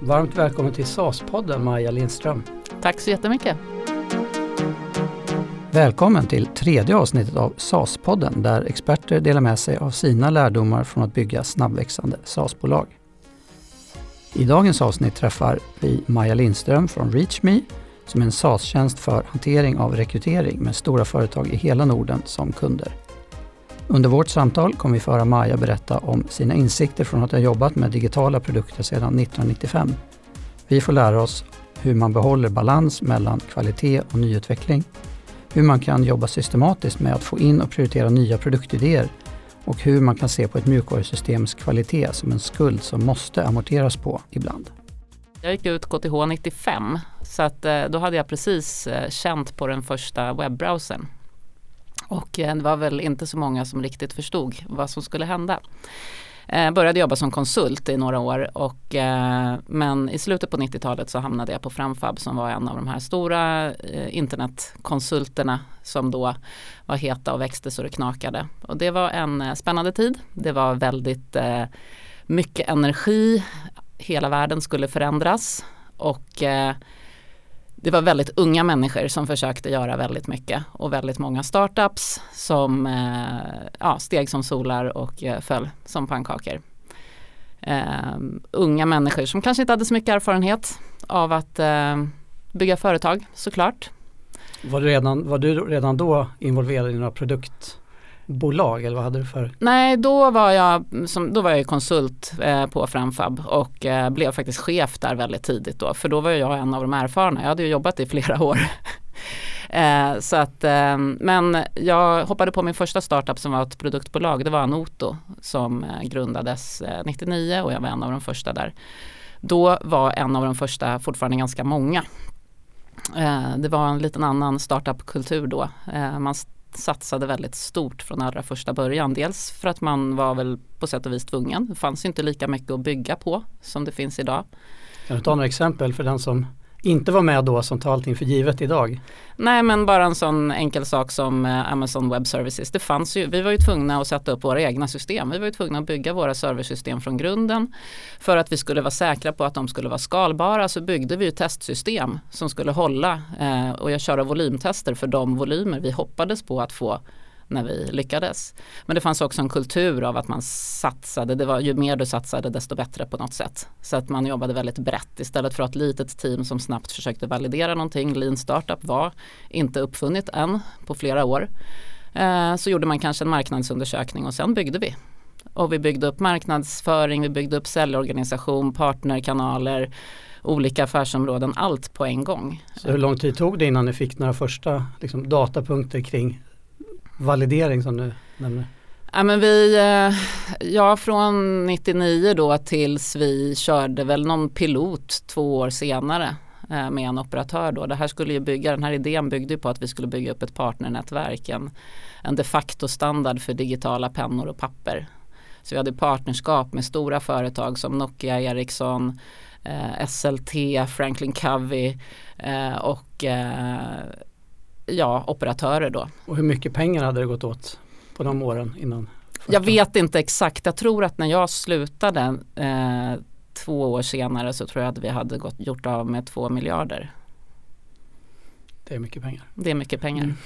Varmt välkommen till SAS-podden Maja Lindström. Tack så jättemycket. Välkommen till tredje avsnittet av SAS-podden där experter delar med sig av sina lärdomar från att bygga snabbväxande SAS-bolag. I dagens avsnitt träffar vi Maja Lindström från ReachMe som är en SAS-tjänst för hantering av rekrytering med stora företag i hela Norden som kunder. Under vårt samtal kommer vi föra Maja berätta om sina insikter från att ha jobbat med digitala produkter sedan 1995. Vi får lära oss hur man behåller balans mellan kvalitet och nyutveckling, hur man kan jobba systematiskt med att få in och prioritera nya produktidéer och hur man kan se på ett mjukvarusystems kvalitet som en skuld som måste amorteras på ibland. Jag gick ut KTH 95 så att eh, då hade jag precis eh, känt på den första webbrowsern och eh, det var väl inte så många som riktigt förstod vad som skulle hända. Jag eh, började jobba som konsult i några år och, eh, men i slutet på 90-talet så hamnade jag på Framfab som var en av de här stora eh, internetkonsulterna som då var heta och växte så det knakade. Och det var en eh, spännande tid. Det var väldigt mycket energi. Hela världen skulle förändras och det var väldigt unga människor som försökte göra väldigt mycket och väldigt många startups som eh, ja, steg som solar och eh, föll som pannkakor. Eh, unga människor som kanske inte hade så mycket erfarenhet av att eh, bygga företag såklart. Var du, redan, var du redan då involverad i några produkt bolag eller vad hade du för? Nej, då var jag, som, då var jag konsult eh, på Framfab och eh, blev faktiskt chef där väldigt tidigt då. För då var jag en av de erfarna. Jag hade ju jobbat i flera år. eh, så att, eh, men jag hoppade på min första startup som var ett produktbolag. Det var Anoto som eh, grundades eh, 99 och jag var en av de första där. Då var en av de första fortfarande ganska många. Eh, det var en liten annan startup-kultur då. Eh, man satsade väldigt stort från allra första början. Dels för att man var väl på sätt och vis tvungen. Det fanns inte lika mycket att bygga på som det finns idag. Kan du ta några exempel för den som inte var med då som tar allting för givet idag? Nej men bara en sån enkel sak som eh, Amazon Web Services. Det fanns ju, vi var ju tvungna att sätta upp våra egna system. Vi var ju tvungna att bygga våra serversystem från grunden. För att vi skulle vara säkra på att de skulle vara skalbara så byggde vi ju testsystem som skulle hålla eh, och jag köra volymtester för de volymer vi hoppades på att få när vi lyckades. Men det fanns också en kultur av att man satsade, det var ju mer du satsade desto bättre på något sätt. Så att man jobbade väldigt brett istället för att ha ett litet team som snabbt försökte validera någonting. Lean startup var inte uppfunnit än på flera år. Eh, så gjorde man kanske en marknadsundersökning och sen byggde vi. Och vi byggde upp marknadsföring, vi byggde upp säljorganisation, partnerkanaler, olika affärsområden, allt på en gång. Så hur lång tid tog det innan ni fick några första liksom, datapunkter kring validering som du nämner? Ja, men vi, eh, ja, från 99 då tills vi körde väl någon pilot två år senare eh, med en operatör då. Det här skulle ju bygga, den här idén byggde ju på att vi skulle bygga upp ett partnernätverk, en, en de facto standard för digitala pennor och papper. Så vi hade partnerskap med stora företag som Nokia, Ericsson, eh, SLT, Franklin Covey eh, och eh, ja, operatörer då. Och hur mycket pengar hade det gått åt på de åren innan? Jag vet inte exakt. Jag tror att när jag slutade eh, två år senare så tror jag att vi hade gått, gjort av med två miljarder. Det är mycket pengar. Det är mycket pengar. Mm.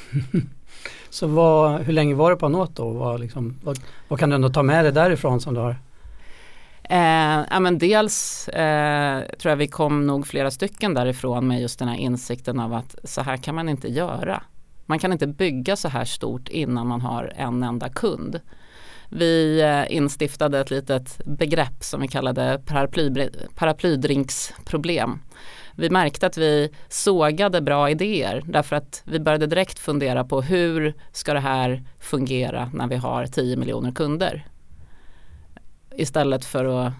så vad, hur länge var det på Anot då? Vad, liksom, vad, vad, kan du ändå ta med dig därifrån som du har Eh, ja, men dels eh, tror jag vi kom nog flera stycken därifrån med just den här insikten av att så här kan man inte göra. Man kan inte bygga så här stort innan man har en enda kund. Vi eh, instiftade ett litet begrepp som vi kallade paraply, paraplydrinksproblem. Vi märkte att vi sågade bra idéer därför att vi började direkt fundera på hur ska det här fungera när vi har 10 miljoner kunder. Istället för att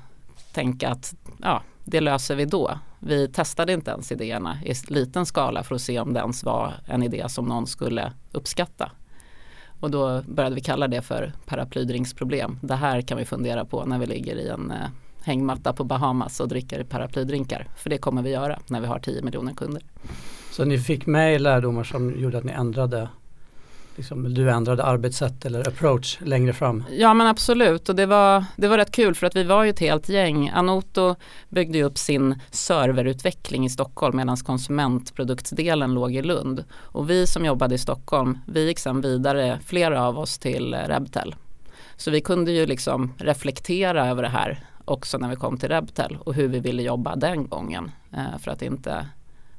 tänka att ja, det löser vi då. Vi testade inte ens idéerna i liten skala för att se om det ens var en idé som någon skulle uppskatta. Och då började vi kalla det för paraplydrinksproblem. Det här kan vi fundera på när vi ligger i en eh, hängmatta på Bahamas och dricker paraplydrinkar. För det kommer vi göra när vi har 10 miljoner kunder. Så ni fick med er lärdomar som gjorde att ni ändrade liksom, du ändrade arbetssätt eller approach längre fram? Ja men absolut och det var, det var rätt kul för att vi var ju ett helt gäng. Anoto byggde ju upp sin serverutveckling i Stockholm medan konsumentproduktsdelen låg i Lund. Och vi som jobbade i Stockholm, vi gick sedan vidare, flera av oss till Rebtel. Så vi kunde ju liksom reflektera över det här också när vi kom till Rebtel och hur vi ville jobba den gången eh, för att inte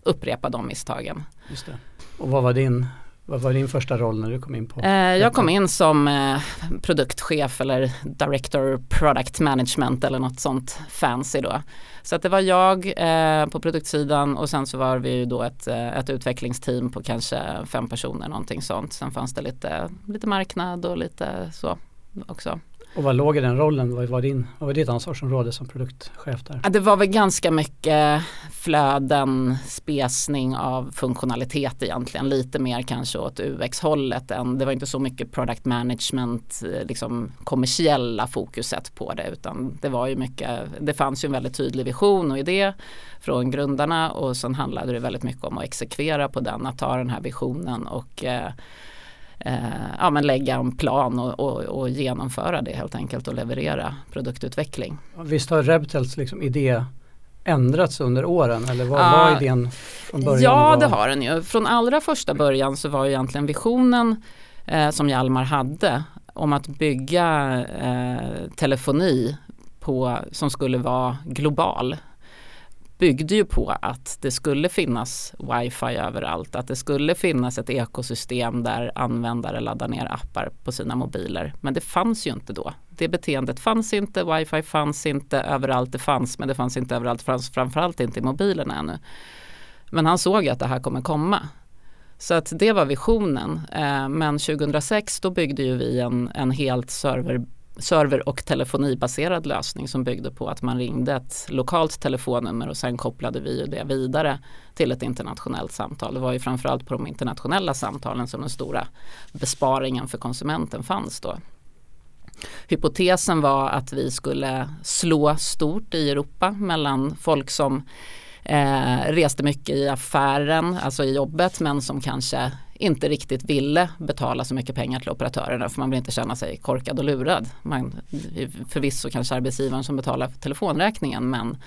upprepa de misstagen. Just det. Och vad var din vad var din första roll när du kom in på? Eh, jag kom in som eh, produktchef eller Director Product Management eller något sånt fancy då. Så att det var jag eh, på produktsidan och sen så var vi då ett, ett utvecklingsteam på kanske fem personer någonting sånt. Sen fanns det lite, lite marknad och lite så också. Och vad låg i den rollen? Vad var, din, vad var ditt ansvarsområde som produktchef där? Ja, det var väl ganska mycket flöden, spesning av funktionalitet egentligen. Lite mer kanske åt UX-hållet än det var inte så mycket product management, eh, liksom kommersiella fokuset på det utan det var ju mycket, det fanns ju en väldigt tydlig vision och idé från grundarna och sen handlade det väldigt mycket om att exekvera på den, att ta den här visionen och eh, eh, ja, men lägga en plan och, och, och, genomföra det helt enkelt och leverera produktutveckling. Visst har Rebtels liksom idé ändrats under åren eller vad var uh, idén från början? Ja det har den ju. Från allra första början så var ju egentligen visionen eh, som Hjalmar hade om att bygga eh, telefoni på, som skulle vara global byggde ju på att det skulle finnas wifi överallt, att det skulle finnas ett ekosystem där användare laddar ner appar på sina mobiler. Men det fanns ju inte då. Det beteendet fanns inte, wifi fanns inte överallt, det fanns men det fanns inte överallt, fanns framförallt inte i mobilerna ännu. Men han såg ju att det här kommer komma. Så att det var visionen. Eh, men 2006 då byggde ju vi en, en helt server server och telefonibaserad lösning som byggde på att man ringde ett lokalt telefonnummer och sen kopplade vi det vidare till ett internationellt samtal. Det var ju framförallt på de internationella samtalen som den stora besparingen för konsumenten fanns då. Hypotesen var att vi skulle slå stort i Europa mellan folk som eh, reste mycket i affären, alltså i jobbet men som kanske inte riktigt ville betala så mycket pengar till operatörerna för man vill inte känna sig korkad och lurad. Man, förvisso kanske arbetsgivaren som betalar telefonräkningen men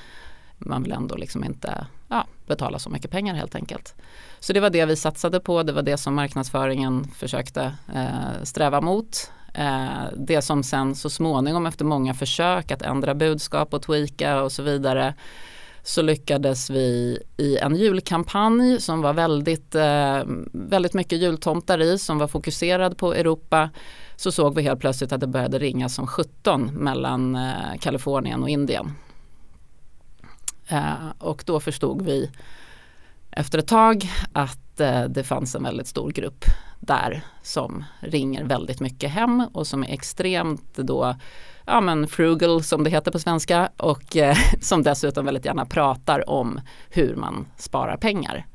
man vill ändå liksom inte ja, betala så mycket pengar helt enkelt. Så det var det vi satsade på, det var det som marknadsföringen försökte eh, sträva mot. Eh, det som sen så småningom efter många försök att ändra budskap och tweaka och så vidare så lyckades vi i en julkampanj som var väldigt, eh, väldigt mycket jultomtar i som var fokuserad på Europa så såg vi helt plötsligt att det började ringa som 17 mellan eh, Kalifornien och Indien. Eh, och då förstod vi efter ett tag att eh, det fanns en väldigt stor grupp där som ringer väldigt mycket hem och som är extremt då ja, men frugal som det heter på svenska och eh, som dessutom väldigt gärna pratar om hur man sparar pengar.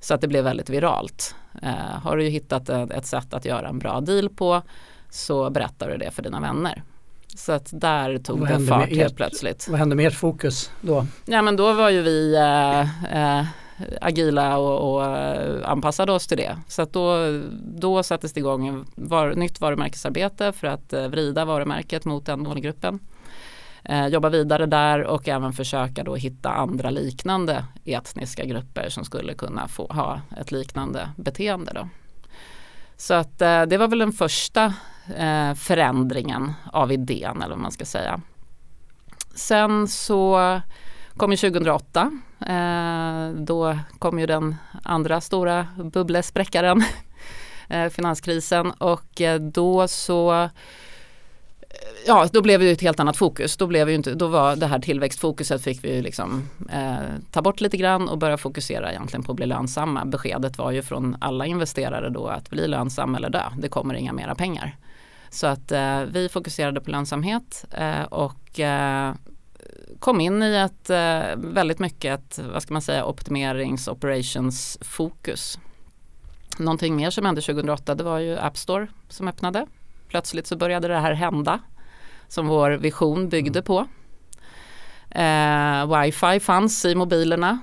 Så att det blev väldigt viralt. Eh, har du hittat ett, sätt att göra en bra deal på så berättar du det för dina vänner. Så att där tog det fart helt plötsligt. Vad hände med ert fokus då? Ja men då var ju vi eh, eh, agila och, och eh, anpassade oss till det. Så att då, då sattes det igång var, nytt varumärkesarbete för att eh, vrida varumärket mot den målgruppen. Eh, jobba vidare där och även försöka då hitta andra liknande etniska grupper som skulle kunna få ha ett liknande beteende. Då. Så att eh, det var väl den första eh, förändringen av idén eller vad man ska säga. Sen så kom ju 2008. Eh, då kom ju den andra stora bubblespräckaren, eh, finanskrisen och eh, då så Ja, då blev det ju ett helt annat fokus. Då, blev ju inte, då var det här tillväxtfokuset fick vi ju liksom eh, ta bort lite grann och börja fokusera egentligen på att bli lönsamma. Beskedet var ju från alla investerare då att bli lönsam eller dö. Det kommer inga mera pengar. Så att eh, vi fokuserade på lönsamhet eh, och kom in i ett eh, väldigt mycket ett, vad ska man säga, optimerings operations fokus. Någonting mer som hände 2008 det var ju App Store som öppnade. Plötsligt så började det här hända som vår vision byggde på. Eh, Wifi fanns i mobilerna.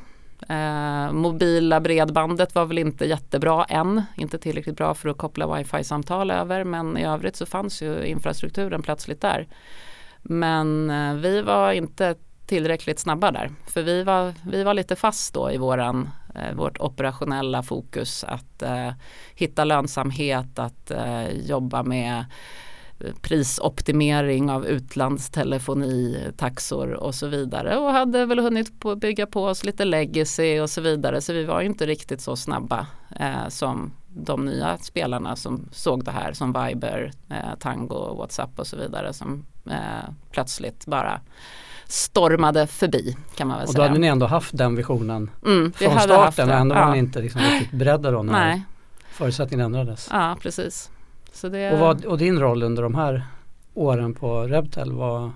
Eh, mobila bredbandet var väl inte jättebra än, inte tillräckligt bra för att koppla wifi-samtal över men i övrigt så fanns ju infrastrukturen plötsligt där. Men eh, vi var inte tillräckligt snabba där. För vi var, vi var lite fast då i våran, eh, vårt operationella fokus att eh, hitta lönsamhet, att eh, jobba med eh, prisoptimering av utlandstelefoni-taxor och så vidare och hade väl hunnit på, bygga på oss lite legacy och så vidare så vi var inte riktigt så snabba eh, som de nya spelarna som såg det här som Viber, eh, Tango, WhatsApp och så vidare som eh, plötsligt bara stormade förbi kan man väl och säga. Och då hade ni ändå haft den visionen mm, från starten men ändå ja. var ni inte liksom riktigt beredda då när Nej. förutsättningarna ändrades. Ja precis. Det... Och, vad, och, din roll under de här åren på Rebtel var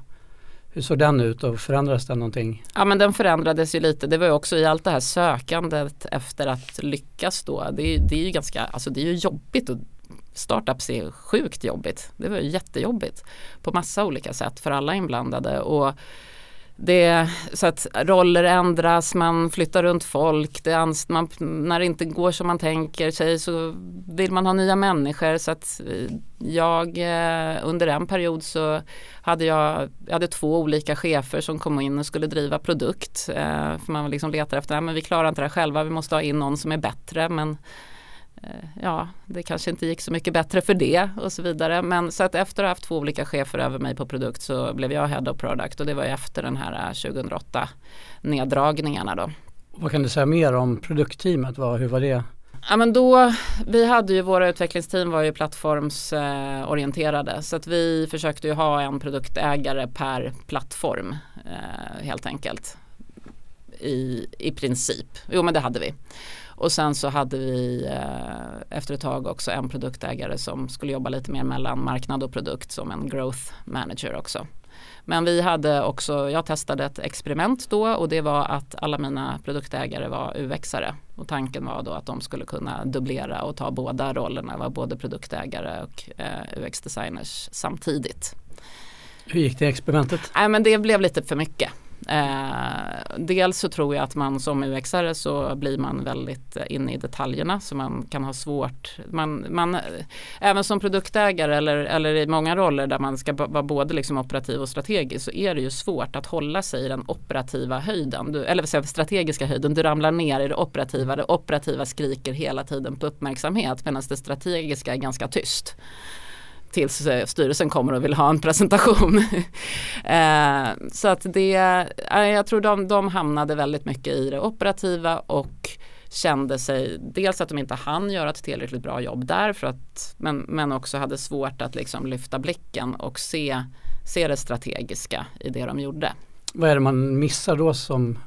hur såg den ut och förändrades den någonting? Ja men den förändrades ju lite. Det var ju också i allt det här sökandet efter att lyckas då. Det, det är ju ganska, alltså det är ju jobbigt och startups är sjukt jobbigt. Det var ju jättejobbigt på massa olika sätt för alla inblandade. Och det, så att roller ändras, man flyttar runt folk, det man, när det inte går som man tänker sig så vill man ha nya människor. Så att eh, jag eh, under en period så hade jag, jag hade två olika chefer som kom in och skulle driva produkt. Eh, för man liksom letar efter, men vi klarar inte det här själva, vi måste ha in någon som är bättre. Men ja, det kanske inte gick så mycket bättre för det och så vidare. Men så att efter att ha haft två olika chefer över mig på produkt så blev jag head of product och det var efter den här 2008 eh, neddragningarna då. Vad kan du säga mer om produktteamet? Vad, hur var det? Ja men då, vi hade ju våra utvecklingsteam var ju plattformsorienterade eh, så att vi försökte ju ha en produktägare per plattform eh, helt enkelt. I, I princip, jo men det hade vi. Och sen så hade vi eh, efter ett tag också en produktägare som skulle jobba lite mer mellan marknad och produkt som en growth manager också. Men vi hade också, jag testade ett experiment då och det var att alla mina produktägare var UX-are. Och tanken var då att de skulle kunna dubblera och ta båda rollerna, vara både produktägare och eh, UX-designers samtidigt. Hur gick det experimentet? Nej, men det blev lite för mycket. Eh, dels så tror jag att man som UX-are så blir man väldigt eh, inne i detaljerna så man kan ha svårt. Man, man, eh, även som produktägare eller, eller i många roller där man ska vara både liksom operativ och strategisk så är det ju svårt att hålla sig i den operativa höjden. Du, eller säga, strategiska höjden. Du ramlar ner i det operativa. Det operativa skriker hela tiden på uppmärksamhet medan det strategiska är ganska tyst tills eh, styrelsen kommer och vill ha en presentation. eh, så att det, eh, jag tror de, de hamnade väldigt mycket i det operativa och kände sig dels att de inte hann göra ett tillräckligt bra jobb där för att, men, men också hade svårt att liksom lyfta blicken och se, se det strategiska i det de gjorde. Vad är det man missar då som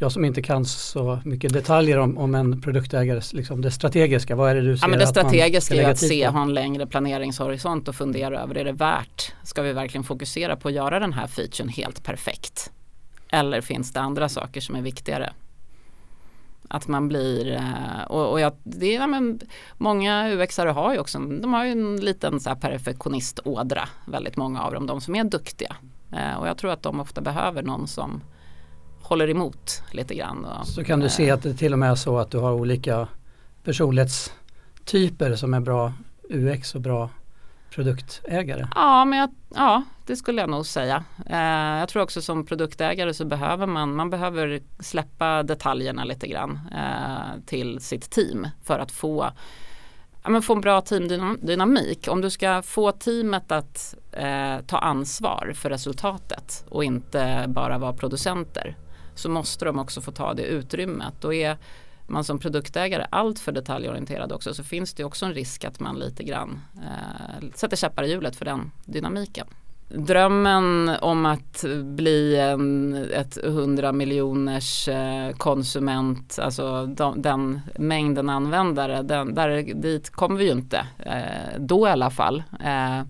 jag som inte kan så mycket detaljer om, om en produktägares, liksom det strategiska, vad är det du ser ja, men Det strategiska är att se, ha en längre planeringshorisont och fundera över, är det värt, ska vi verkligen fokusera på att göra den här featuren helt perfekt? Eller finns det andra saker som är viktigare? Att man blir, eh, och, och jag, det är, men, många UXare har ju också, de har ju en liten så här perfektionistådra, väldigt många av dem, de som är duktiga. Eh, och jag tror att de ofta behöver någon som håller emot lite grann. Och, så kan du se eh, att det till och med är så att du har olika personlighetstyper som är bra UX och bra produktägare? Ja, men jag, ja det skulle jag nog säga. Eh, jag tror också som produktägare så behöver man, man behöver släppa detaljerna lite grann eh, till sitt team för att få ja, men få en bra teamdynamik. Om du ska få teamet att eh, ta ansvar för resultatet och inte bara vara producenter så måste de också få ta det utrymmet. Och är man som produktägare alltför detaljorienterad också så finns det också en risk att man lite grann eh, sätter käppar i hjulet för den dynamiken. Drömmen om att bli en, ett 100 miljoners eh, konsument, alltså de, den mängden användare, den, där, dit kommer vi ju inte. Eh, då i alla fall. Eh,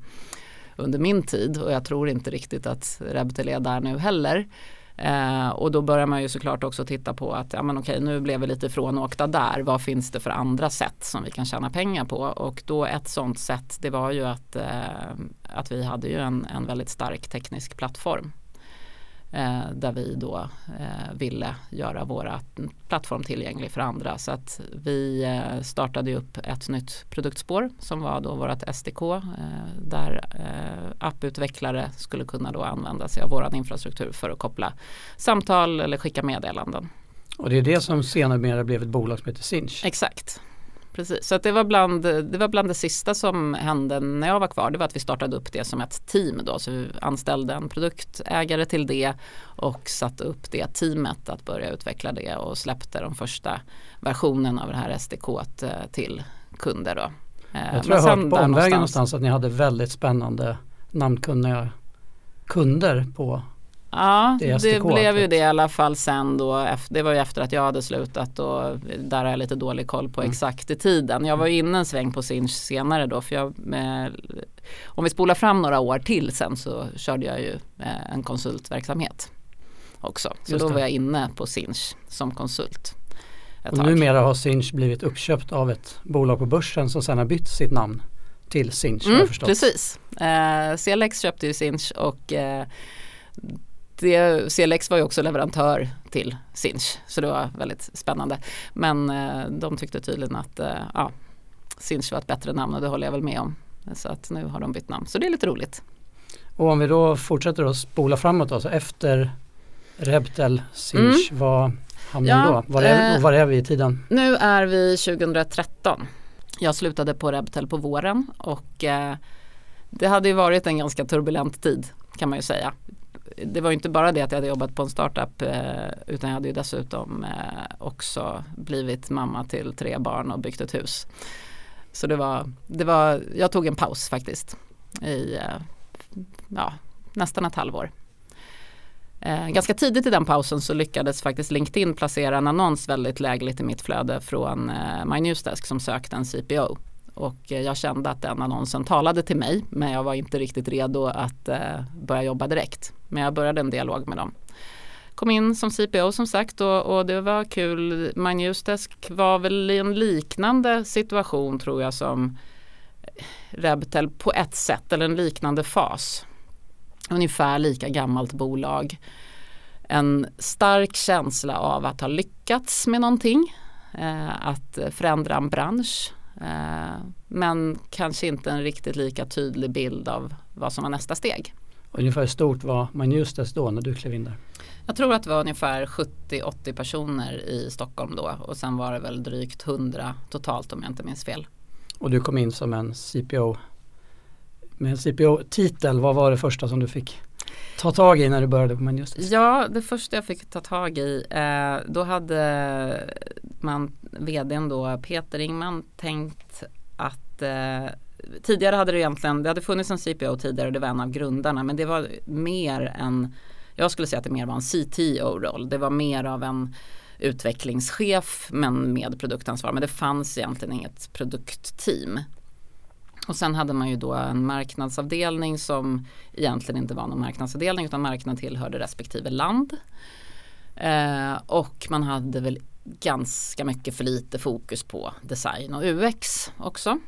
under min tid och jag tror inte riktigt att Rebtel är där nu heller. Eh, och då börjar man ju såklart också titta på att ja, men okej, nu blev vi lite frånåkta där. Vad finns det för andra sätt som vi kan tjäna pengar på? Och då ett sånt sätt det var ju att, eh, att vi hade ju en, en väldigt stark teknisk plattform. Eh, där vi då eh, ville göra våra plattform tillgänglig för andra. Så att vi eh, startade upp ett nytt produktspår som var då vårt SDK eh, där eh, apputvecklare skulle kunna då använda sig av våran infrastruktur för att koppla samtal eller skicka meddelanden. Och det är det som senare blev ett bolag som heter Sinch. Exakt precis. Så det, var bland, det var bland det sista som hände när jag var kvar. Det var att vi startade upp det som ett team då. Så vi anställde en produktägare till det och satte upp det teamet att börja utveckla det och släppte de första versionen av det här SDK eh, till kunder då. Eh, jag tror jag har hört på omvägen någonstans att ni hade väldigt spännande namnkunniga kunder på Ja, det, det blev ju det i alla fall sen då. Det var ju efter att jag hade slutat och där har jag lite dålig koll på mm. exakt i tiden. Jag var ju inne en sväng på Sinch senare då. För jag, med, om vi spolar fram några år till sen så körde jag ju eh, en konsultverksamhet också. Så då var jag inne på Sinch som konsult. Och numera har Sinch blivit uppköpt av ett bolag på börsen som sen har bytt sitt namn till Sinch. Mm, precis. Eh, CLX köpte ju Sinch och eh, det, CLX var ju också leverantör till Sinch så det var väldigt spännande. Men eh, de tyckte tydligen att eh, ja, Sinch var ett bättre namn och det håller jag väl med om. Så att nu har de bytt namn så det är lite roligt. Och om vi då fortsätter att spola framåt alltså efter Rebtel, Sinch, mm. vad hamnar ja, då? Var är, eh, var är vi i tiden? Nu är vi 2013. Jag slutade på Rebtel på våren och det hade ju varit en ganska turbulent tid kan man ju säga det var inte bara det att jag hade jobbat på en startup eh, utan jag hade ju dessutom eh, också blivit mamma till tre barn och byggt ett hus. Så det var, det var jag tog en paus faktiskt i eh, ja, nästan ett halvår. Ganska tidigt i den pausen så lyckades faktiskt LinkedIn placera en annons väldigt lägligt i mitt flöde från My MyNewsDesk som sökte en CPO. Och eh, jag kände att den annonsen talade till mig men jag var inte riktigt redo att eh, börja jobba direkt. Men jag började en dialog med dem. Kom in som CPO som sagt och, och det var kul. Magnusdesk var väl i en liknande situation tror jag som eh, Rebtel på ett sätt eller en liknande fas. Ungefär lika gammalt bolag. En stark känsla av att ha lyckats med någonting. Eh, att eh, förändra en bransch men kanske inte en riktigt lika tydlig bild av vad som var nästa steg. Ungefär stort var Manjustes då när du klev in där? Jag tror att det var ungefär 70-80 personer i Stockholm då och sen var det väl drygt 100 totalt om jag inte minns fel. Och du kom in som en CPO med en CPO-titel, vad var det första som du fick ta tag i när du började på Manjustes? Ja, det första jag fick ta tag i, eh, då hade man, vdn då, Peter Ingman, tänkt att eh, tidigare hade det egentligen, det hade funnits en CPO tidigare och det var en av grundarna men det var mer en, jag skulle säga att det mer var en CTO-roll. Det var mer av en utvecklingschef men med produktansvar. Men det fanns egentligen inget produktteam. Och sen hade man ju då en marknadsavdelning som egentligen inte var någon marknadsavdelning utan marknad tillhörde respektive land. Eh, och man hade väl ganska mycket för lite fokus på design och UX också.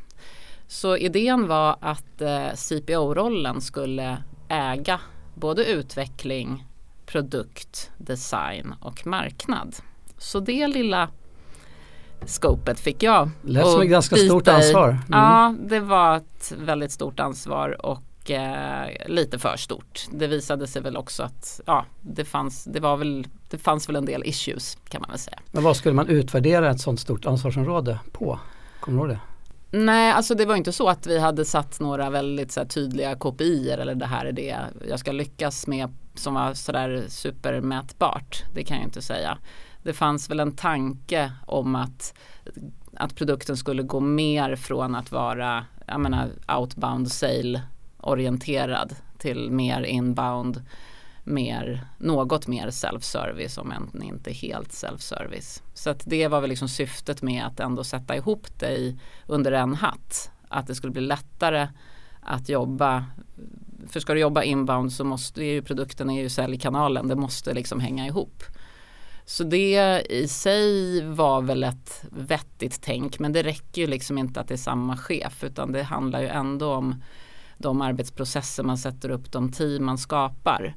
Så idén var att eh, CPO-rollen skulle äga både utveckling, produkt, design och marknad. Så det lilla scopet fick jag. Lät som ett ganska stort ansvar. Mm. Ja, det var ett väldigt stort ansvar och eh, lite för stort. Det visade sig väl också att ja, det, fanns, det, var väl, det fanns väl en del issues kan man väl säga. Men vad skulle man utvärdera ett sådant stort ansvarsområde på? Kommer du ihåg det? Nej, alltså det var inte så att vi hade satt några väldigt så här, tydliga KPI eller det här är det jag ska lyckas med som var sådär supermätbart. Det kan jag inte säga det fanns väl en tanke om att, att produkten skulle gå mer från att vara jag menar, outbound sale orienterad till mer inbound mer, något mer self-service om än inte helt self-service. Så att det var väl liksom syftet med att ändå sätta ihop det i, under en hatt. Att det skulle bli lättare att jobba för ska du jobba inbound så måste ju produkten är ju säljkanalen, det måste liksom hänga ihop. Så det i sig var väl ett vettigt tänk men det räcker ju liksom inte att det är samma chef utan det handlar ju ändå om de arbetsprocesser man sätter upp, de team man skapar.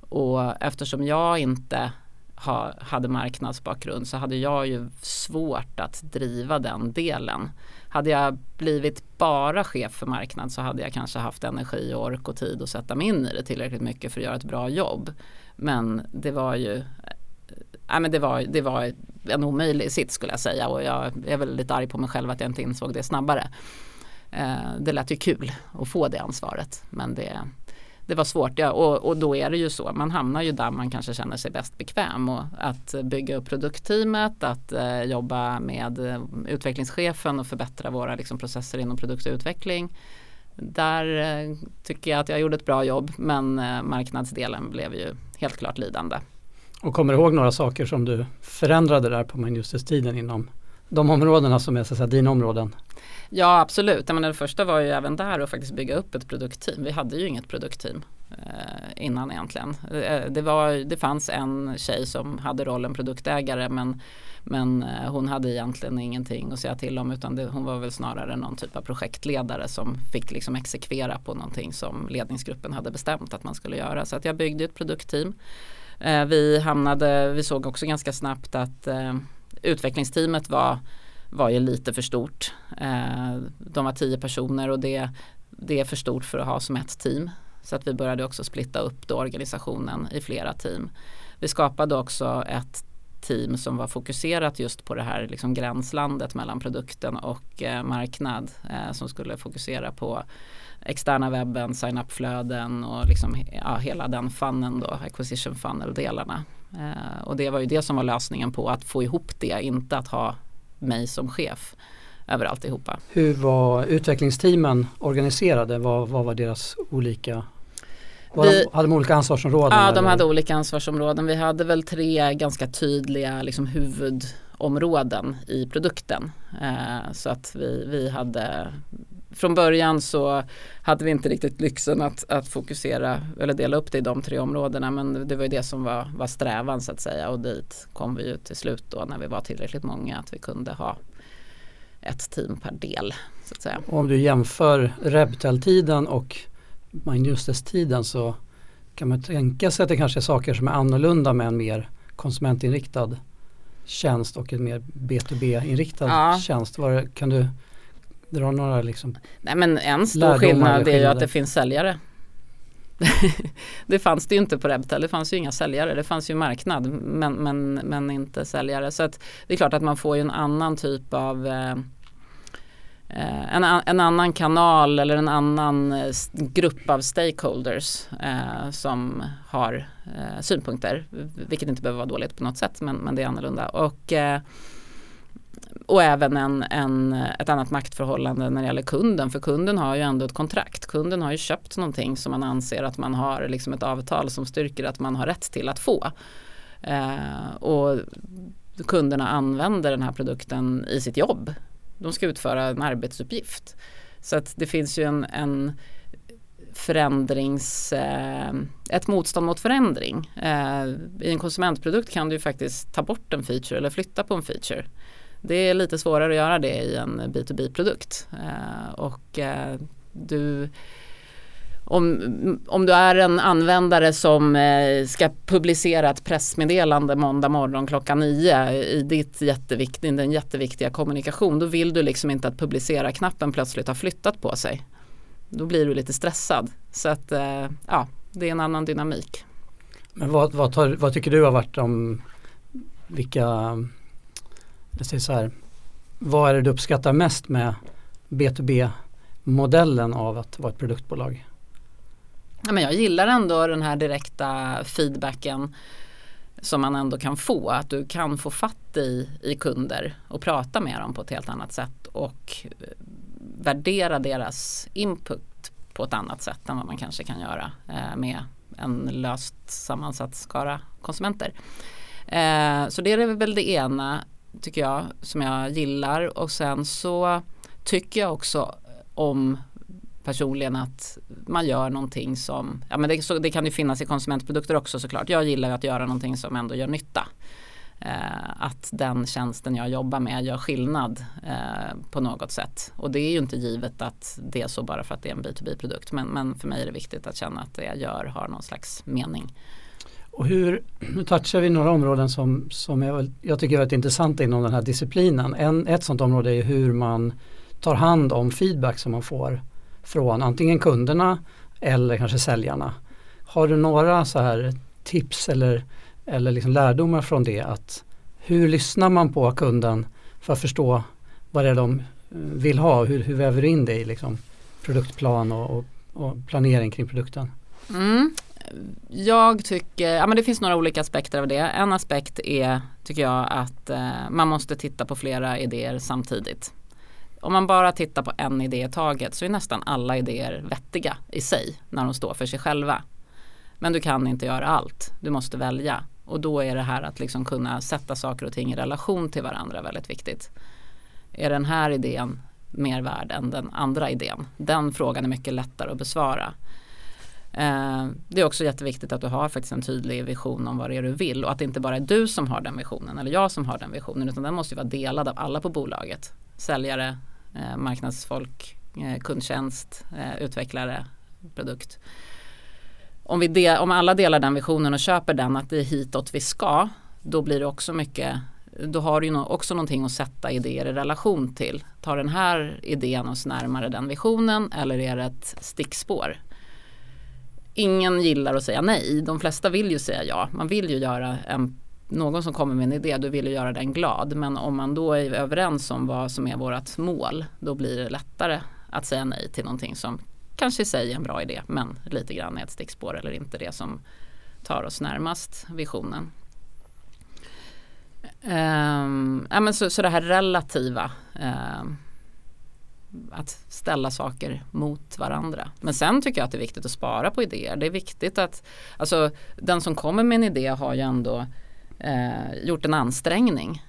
Och eftersom jag inte ha, hade marknadsbakgrund så hade jag ju svårt att driva den delen. Hade jag blivit bara chef för marknad så hade jag kanske haft energi, och ork och tid att sätta mig in i det tillräckligt mycket för att göra ett bra jobb. Men det var ju äh, men det, var, det var en omöjlig sits skulle jag säga och jag är väl lite arg på mig själv att jag inte insåg det snabbare. Eh, det lät ju kul att få det ansvaret men det, det var svårt ja, och, och, då är det ju så. Man hamnar ju där man kanske känner sig bäst bekväm. Och att bygga upp produktteamet, att eh, jobba med eh, utvecklingschefen och förbättra våra liksom, processer inom produktutveckling. Där eh, tycker jag att jag gjorde ett bra jobb men eh, marknadsdelen blev ju helt klart lidande. Och kommer du ihåg några saker som du förändrade där på Manjustes-tiden inom de områdena som är så att säga, dina områden? Ja absolut, men det första var ju även där att faktiskt bygga upp ett produktteam. Vi hade ju inget produktteam eh, innan egentligen. Eh, det, var, det fanns en tjej som hade rollen produktägare men, men eh, hon hade egentligen ingenting att säga till om utan det, hon var väl snarare någon typ av projektledare som fick liksom exekvera på någonting som ledningsgruppen hade bestämt att man skulle göra. Så att jag byggde ett produktteam. Eh, vi hamnade, vi såg också ganska snabbt att eh, utvecklingsteamet var var ju lite för stort. Eh, de var tio personer och det, det är för stort för att ha som ett team. Så att vi började också splitta upp då organisationen i flera team. Vi skapade också ett team som var fokuserat just på det här liksom gränslandet mellan produkten och eh, marknad eh, som skulle fokusera på externa webben, sign-up-flöden och liksom, ja, hela den funnen då, acquisition funnel-delarna. Eh, och det var ju det som var lösningen på att få ihop det, inte att ha mig som chef över alltihopa. Hur var utvecklingsteamen organiserade? Vad, vad var deras olika var vi, de, hade de olika ansvarsområden? Ja, de hade olika ansvarsområden. Vi hade väl tre ganska tydliga liksom, huvudområden i produkten. Eh, så att vi, vi hade från början så hade vi inte riktigt lyxen att, att fokusera eller dela upp det i de tre områdena men det var ju det som var, var strävan så att säga och dit kom vi ju till slut då när vi var tillräckligt många att vi kunde ha ett team per del. Så att säga. Om du jämför Rebtel-tiden och Minustes-tiden så kan man tänka sig att det kanske är saker som är annorlunda med en mer konsumentinriktad tjänst och en mer B2B-inriktad ja. tjänst. Var, kan du dra några liksom Nej men en stor skillnad är ju att det finns säljare. det fanns det ju inte på Rebtel, det fanns ju inga säljare, det fanns ju marknad men, men, men inte säljare. Så att det är klart att man får ju en annan typ av eh, Eh, en, en, annan kanal eller en annan eh, grupp av stakeholders eh, som har eh, synpunkter. Vilket inte behöver vara dåligt på något sätt men, men det är annorlunda. Och, och även en, en, ett annat maktförhållande när det gäller kunden. För kunden har ju ändå ett kontrakt. Kunden har ju köpt någonting som man anser att man har liksom ett avtal som styrker att man har rätt till att få. Eh, och kunderna använder den här produkten i sitt jobb de ska utföra en arbetsuppgift. Så att det finns ju en, en förändrings, eh, ett motstånd mot förändring. Eh, I en konsumentprodukt kan du faktiskt ta bort en feature eller flytta på en feature. Det är lite svårare att göra det i en B2B-produkt. Eh, och eh, du om, om du är en användare som eh, ska publicera ett pressmeddelande måndag morgon klockan nio i ditt jätteviktiga, den jätteviktiga kommunikation, då vill du liksom inte att publicera-knappen plötsligt har flyttat på sig. Då blir du lite stressad. Så att ja, det är en annan dynamik. Men vad, vad, tar, vad tycker du har varit de, vilka, jag säger så här, vad är det du uppskattar mest med B2B-modellen av att vara ett produktbolag? ja, men jag gillar ändå den här direkta feedbacken som man ändå kan få. Att du kan få fatt i, i kunder och prata med dem på ett helt annat sätt och eh, värdera deras input på ett annat sätt än vad man kanske kan göra eh, med en löst sammansatt skara konsumenter. Eh, så det är väl det ena tycker jag som jag gillar och sen så tycker jag också om personligen att man gör någonting som, ja men det, så, det kan ju finnas i konsumentprodukter också såklart. Jag gillar att göra någonting som ändå gör nytta. Eh, att den tjänsten jag jobbar med gör skillnad eh, på något sätt. Och det är ju inte givet att det är så bara för att det är en B2B-produkt. Men, men för mig är det viktigt att känna att det jag gör har någon slags mening. Och hur, nu touchar vi några områden som, som jag, jag tycker är väldigt intressanta inom den här disciplinen. En, ett sådant område är hur man tar hand om feedback som man får från antingen kunderna eller kanske säljarna. Har du några så här tips eller, eller liksom lärdomar från det? att Hur lyssnar man på kunden för att förstå vad det är de eh, vill ha? Hur, hur väver du in det i liksom produktplan och, och, och planering kring produkten? Mm. Jag tycker, ja men det finns några olika aspekter av det. En aspekt är, tycker jag, att eh, man måste titta på flera idéer samtidigt. Om man bara tittar på en idé i taget så är nästan alla idéer vettiga i sig när de står för sig själva. Men du kan inte göra allt, du måste välja. Och då är det här att liksom kunna sätta saker och ting i relation till varandra väldigt viktigt. Är den här idén mer värd än den andra idén? Den frågan är mycket lättare att besvara. Eh, det är också jätteviktigt att du har faktiskt en tydlig vision om vad det är du vill och att det inte bara är du som har den visionen eller jag som har den visionen utan den måste ju vara delad av alla på bolaget. Säljare, eh, marknadsfolk, eh, kundtjänst, utvecklare, produkt. Om, vi del, om alla delar den visionen och köper den att det är hitåt vi ska då blir det också mycket då har du ju också någonting att sätta idéer i relation till. Tar den här idén oss närmare den visionen eller är det ett stickspår? Ingen gillar att säga nej. De flesta vill ju säga ja. Man vill ju göra en, någon som kommer med en idé, du vill ju göra den glad. Men om man då är överens om vad som är vårt mål, då blir det lättare att säga nej till någonting som kanske i sig är en bra idé, men lite grann är ett stickspår eller inte det som tar oss närmast visionen. Um, ja, men så, så det här relativa um, att ställa saker mot varandra. Men sen tycker jag att det är viktigt att spara på idéer. Det är viktigt att, alltså den som kommer med en idé har ju ändå eh, gjort en ansträngning.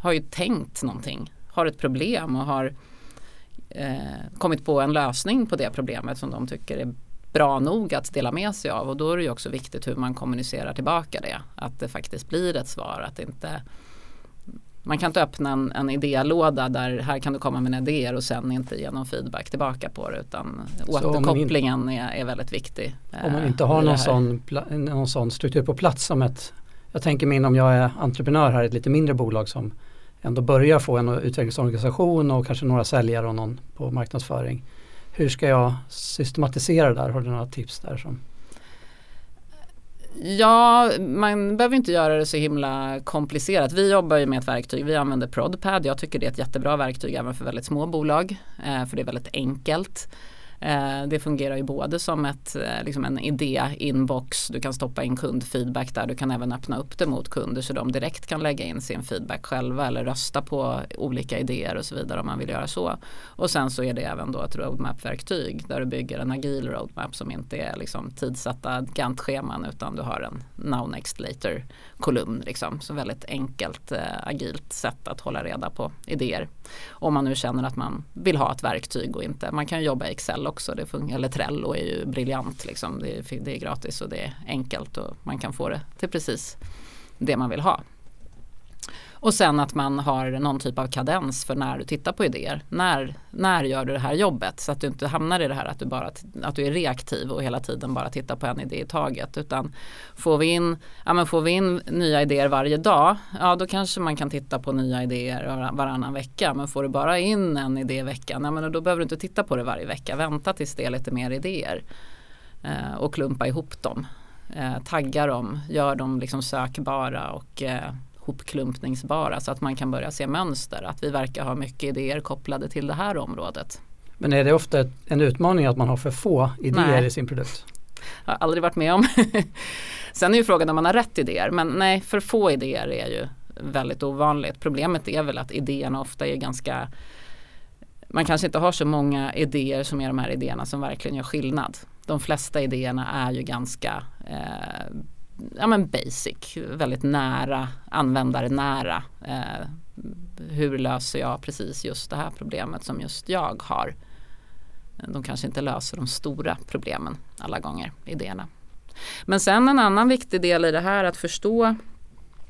Har ju tänkt någonting, har ett problem och har eh, kommit på en lösning på det problemet som de tycker är bra nog att dela med sig av och då är det ju också viktigt hur man kommunicerar tillbaka det. Att det faktiskt blir ett svar, att det inte man kan inte öppna en, en idélåda där här kan du komma med idéer och sen inte ge någon feedback tillbaka på det utan återkopplingen är, är väldigt viktig. Om man inte har någon sån, någon sån struktur på plats som ett Jag tänker mig in om jag är entreprenör här i ett lite mindre bolag som ändå börjar få en utvecklingsorganisation och kanske några säljare och någon på marknadsföring. Hur ska jag systematisera det där? Har du några tips där? Som Ja, man behöver inte göra det så himla komplicerat. Vi jobbar ju med ett verktyg, vi använder Prodpad. Jag tycker det är ett jättebra verktyg även för väldigt små bolag. Eh, för det är väldigt enkelt. Eh, det fungerar ju både som ett, eh, liksom en idé-inbox, du kan stoppa in kundfeedback där, du kan även öppna upp det mot kunder så de direkt kan lägga in sin feedback själva eller rösta på olika idéer och så vidare om man vill göra så. Och sen så är det även då ett roadmap-verktyg där du bygger en agil roadmap som inte är liksom tidsatta Gantt-scheman utan du har en now next later kolumn. Liksom. Så väldigt enkelt eh, agilt sätt att hålla reda på idéer. Om man nu känner att man vill ha ett verktyg och inte, man kan jobba i Excel också, det fungerar, eller Trello är ju briljant. Liksom. Det, är, det är gratis och det är enkelt och man kan få det till precis det man vill ha. Och sen att man har någon typ av kadens för när du tittar på idéer. När, när gör du det här jobbet? Så att du inte hamnar i det här att du, bara, att du är reaktiv och hela tiden bara tittar på en idé i taget. Utan får vi in, ja, men får vi in nya idéer varje dag, ja då kanske man kan titta på nya idéer varannan vecka. Men får du bara in en idé i veckan, ja, men då behöver du inte titta på det varje vecka. Vänta tills det är lite mer idéer. Eh, och klumpa ihop dem. Eh, tagga dem, gör dem liksom sökbara och eh, hopklumpningsbara så att man kan börja se mönster. Att vi verkar ha mycket idéer kopplade till det här området. Men är det ofta en utmaning att man har för få idéer nej. i sin produkt? Jag har aldrig varit med om. Sen är ju frågan om man har rätt idéer. Men nej, för få idéer är ju väldigt ovanligt. Problemet är väl att idéerna ofta är ganska man kanske inte har så många idéer som är de här idéerna som verkligen gör skillnad. De flesta idéerna är ju ganska eh, ja, men basic, väldigt nära, användarnära. Eh, hur löser jag precis just det här problemet som just jag har? De kanske inte löser de stora problemen alla gånger, idéerna. Men sen en annan viktig del i det här att förstå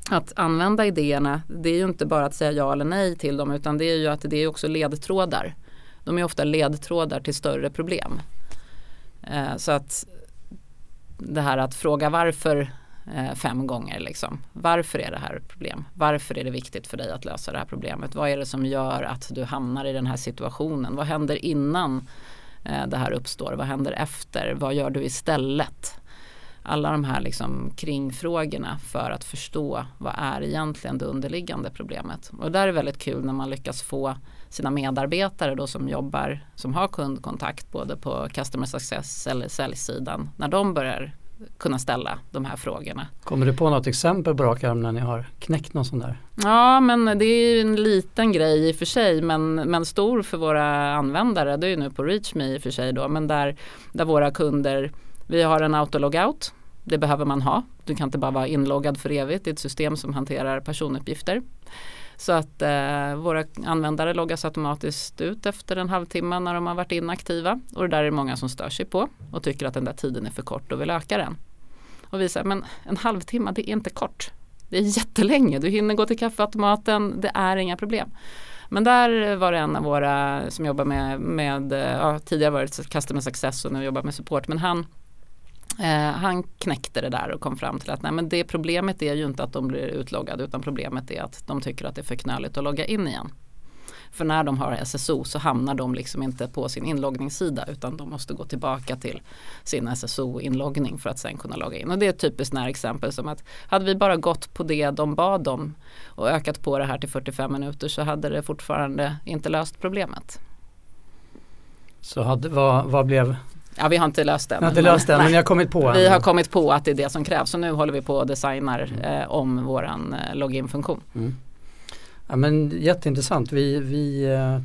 att använda idéerna, det är ju inte bara att säga ja eller nej till dem utan det är ju att det är också ledtrådar. De är ofta ledtrådar till större problem. Eh, så att det här att fråga varför eh, fem gånger. Liksom. Varför är det här ett problem? Varför är det viktigt för dig att lösa det här problemet? Vad är det som gör att du hamnar i den här situationen? Vad händer innan eh, det här uppstår? Vad händer efter? Vad gör du istället? Alla de här liksom kringfrågorna för att förstå vad är egentligen det underliggande problemet. Och där är väldigt kul när man lyckas få sina medarbetare då som jobbar, som har kundkontakt både på customer success eller säljsidan, när de börjar kunna ställa de här frågorna. Kommer du på något exempel på rak arm när ni har knäckt någon sån där? Ja men det är en liten grej i och för sig men, men stor för våra användare. Det är ju nu på ReachMe i och för sig då men där, där våra kunder, vi har en autologout. Det behöver man ha. Du kan inte bara vara inloggad för evigt i ett system som hanterar personuppgifter. Så att eh, våra användare loggas automatiskt ut efter en halvtimme när de har varit inaktiva. Och det där är det många som stör sig på och tycker att den där tiden är för kort och vill öka den. Och vi säger, men en halvtimme det är inte kort. Det är jättelänge, du hinner gå till kaffeautomaten, det är inga problem. Men där var det en av våra som jobbar med, med eh, ja, tidigare varit Customer Success och nu jobbar med support. Men han Eh, han knäckte det där och kom fram till att nej, men det problemet är ju inte att de blir utloggade utan problemet är att de tycker att det är för knöligt att logga in igen. För när de har SSO så hamnar de liksom inte på sin inloggningssida utan de måste gå tillbaka till sin SSO-inloggning för att sen kunna logga in. Och det är ett typiskt när exempel som att hade vi bara gått på det de bad om och ökat på det här till 45 minuter så hade det fortfarande inte löst problemet. Så hade, vad, vad blev Ja vi har inte löst den. Jag har inte löst den men jag har kommit på Vi har kommit på att det är det som krävs så nu håller vi på och designar eh, om våran eh, login-funktion. Mm. Ja, men jätteintressant. Vi, vi eh,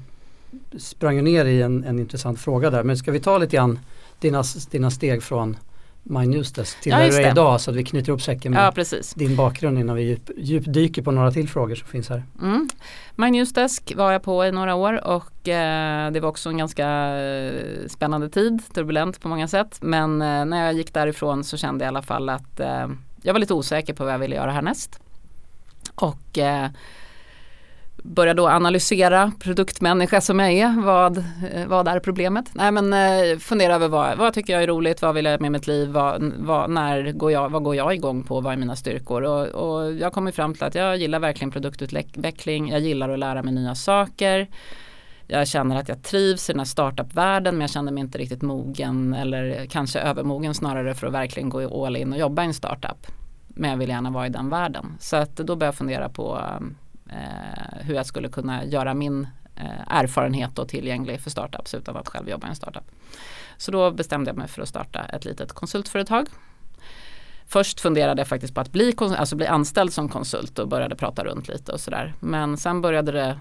sprang ner i en, en intressant fråga där men ska vi ta lite grann dina, dina steg från My Newsdesk till ja, är idag så att vi knyter ihop säcken med ja, din bakgrund innan vi djup, djupdyker på några till frågor som finns här. Mm. My Newsdesk var jag på i några år och eh, det var också en ganska eh, spännande tid, turbulent på många sätt. Men eh, när jag gick därifrån så kände jag i alla fall att eh, jag var lite osäker på vad jag ville göra härnäst. Och eh, börja då analysera produktmänniska som jag är. Vad, eh, vad är problemet? Nej men eh, fundera över vad, vad tycker jag är roligt, vad vill jag med mitt liv, vad, vad, när går jag, vad går jag igång på, vad är mina styrkor? Och, och jag kommer fram till att jag gillar verkligen produktutveckling, jag gillar att lära mig nya saker. Jag känner att jag trivs i den här startup-världen men jag känner mig inte riktigt mogen eller kanske övermogen snarare för att verkligen gå all in och jobba i en startup. Men jag vill gärna vara i den världen. Så att då börjar jag fundera på ehm, Eh, hur jag skulle kunna göra min eh, erfarenhet då tillgänglig för startups utan att själv jobba i en startup. Så då bestämde jag mig för att starta ett litet konsultföretag. Först funderade jag faktiskt på att bli, alltså bli anställd som konsult och började prata runt lite och sådär. Men sen började det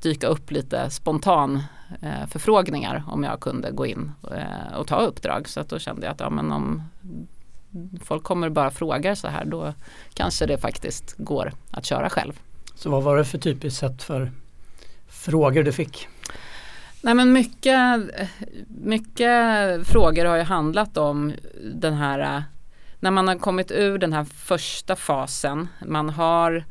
dyka upp lite spontan eh, förfrågningar om jag kunde gå in eh, och ta uppdrag. Så att då kände jag att ja, men om folk kommer bara frågar så här då kanske det faktiskt går att köra själv. Så vad var det för typiskt sätt för frågor du fick? Nej men mycket, mycket frågor har ju handlat om den här när man har kommit ur den här första fasen, man har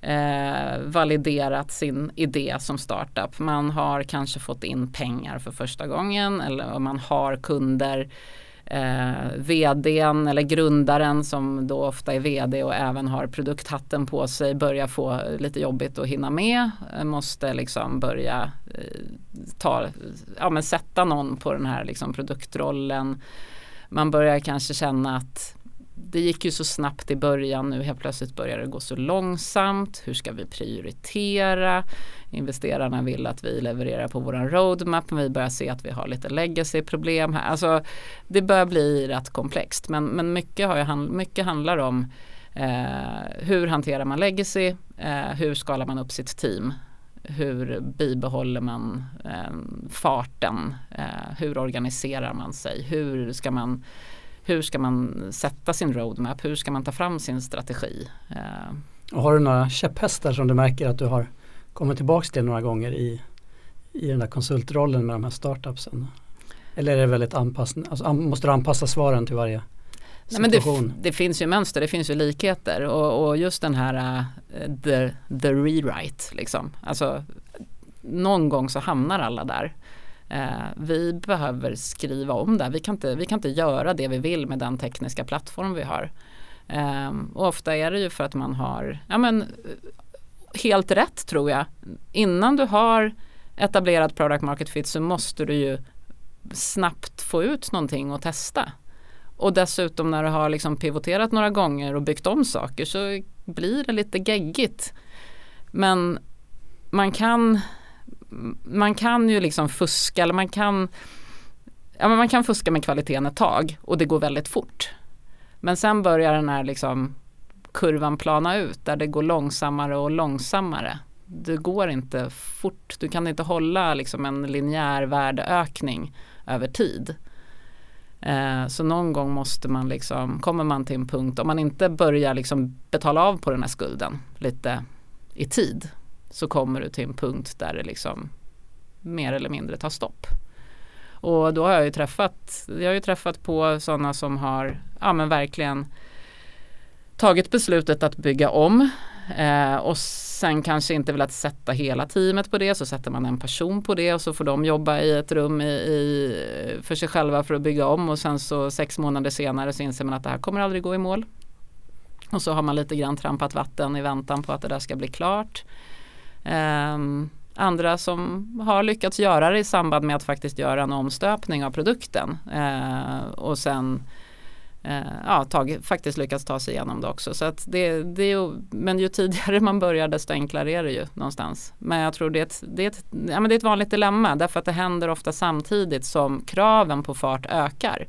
eh, validerat sin idé som startup. Man har kanske fått in pengar för första gången eller man har kunder eh, vdn eller grundaren som då ofta är vd och även har produkthatten på sig börjar få lite jobbigt att hinna med. Eh, måste liksom börja eh, ta, ja, men sätta någon på den här liksom produktrollen. Man börjar kanske känna att det gick ju så snabbt i början nu helt plötsligt börjar det gå så långsamt. Hur ska vi prioritera? Investerarna vill att vi levererar på våran roadmap. Men vi börjar se att vi har lite legacy-problem här. Alltså, det börjar bli rätt komplext. Men, men mycket, har ju, mycket handlar om eh, hur hanterar man legacy? Eh, hur skalar man upp sitt team? Hur bibehåller man eh, farten? Eh, hur organiserar man sig? Hur ska man hur ska man sätta sin roadmap? Hur ska man ta fram sin strategi? Eh, och har du några käpphästar som du märker att du har kommit tillbaka till några gånger i, i den där konsultrollen med de här startupsen? Eller är det väldigt anpassning, alltså, måste du anpassa svaren till varje Nej, men det, det, finns ju mönster, det finns ju likheter och, och just den här uh, the, the rewrite liksom. Alltså, någon gång så hamnar alla där. Eh, vi behöver skriva om det. Vi kan, inte, vi kan inte göra det vi vill med den tekniska plattform vi har. Ehm, och ofta är det ju för att man har, ja men helt rätt tror jag. Innan du har etablerat product market fit så måste du ju snabbt få ut någonting och testa. Och dessutom när du har liksom pivoterat några gånger och byggt om saker så blir det lite geggigt. Men man kan, man kan ju liksom fuska eller man kan, ja, men man kan fuska med kvaliteten ett tag och det går väldigt fort. Men sen börjar den här liksom kurvan plana ut där det går långsammare och långsammare. Det går inte fort, du kan inte hålla liksom en linjär värdeökning över tid. Eh, så någon gång måste man liksom, kommer man till en punkt, om man inte börjar liksom betala av på den här skulden lite i tid så kommer du till en punkt där det liksom mer eller mindre tar stopp. Och då har jag ju träffat, jag har ju träffat på sådana som har ja, men verkligen tagit beslutet att bygga om eh, och sen kanske inte velat sätta hela teamet på det så sätter man en person på det och så får de jobba i ett rum i, i, för sig själva för att bygga om och sen så sex månader senare så inser man att det här kommer aldrig gå i mål. Och så har man lite grann trampat vatten i väntan på att det där ska bli klart. Ehm, andra som har lyckats göra det i samband med att faktiskt göra en omstöpning av produkten eh, och sen eh, ja, tag, faktiskt lyckats ta sig igenom det också. Så att det, det är, men ju tidigare man börjar desto enklare är det ju någonstans. Men jag tror det är ett, det är ett, ja, men det är ett vanligt dilemma därför att det händer ofta samtidigt som kraven på fart ökar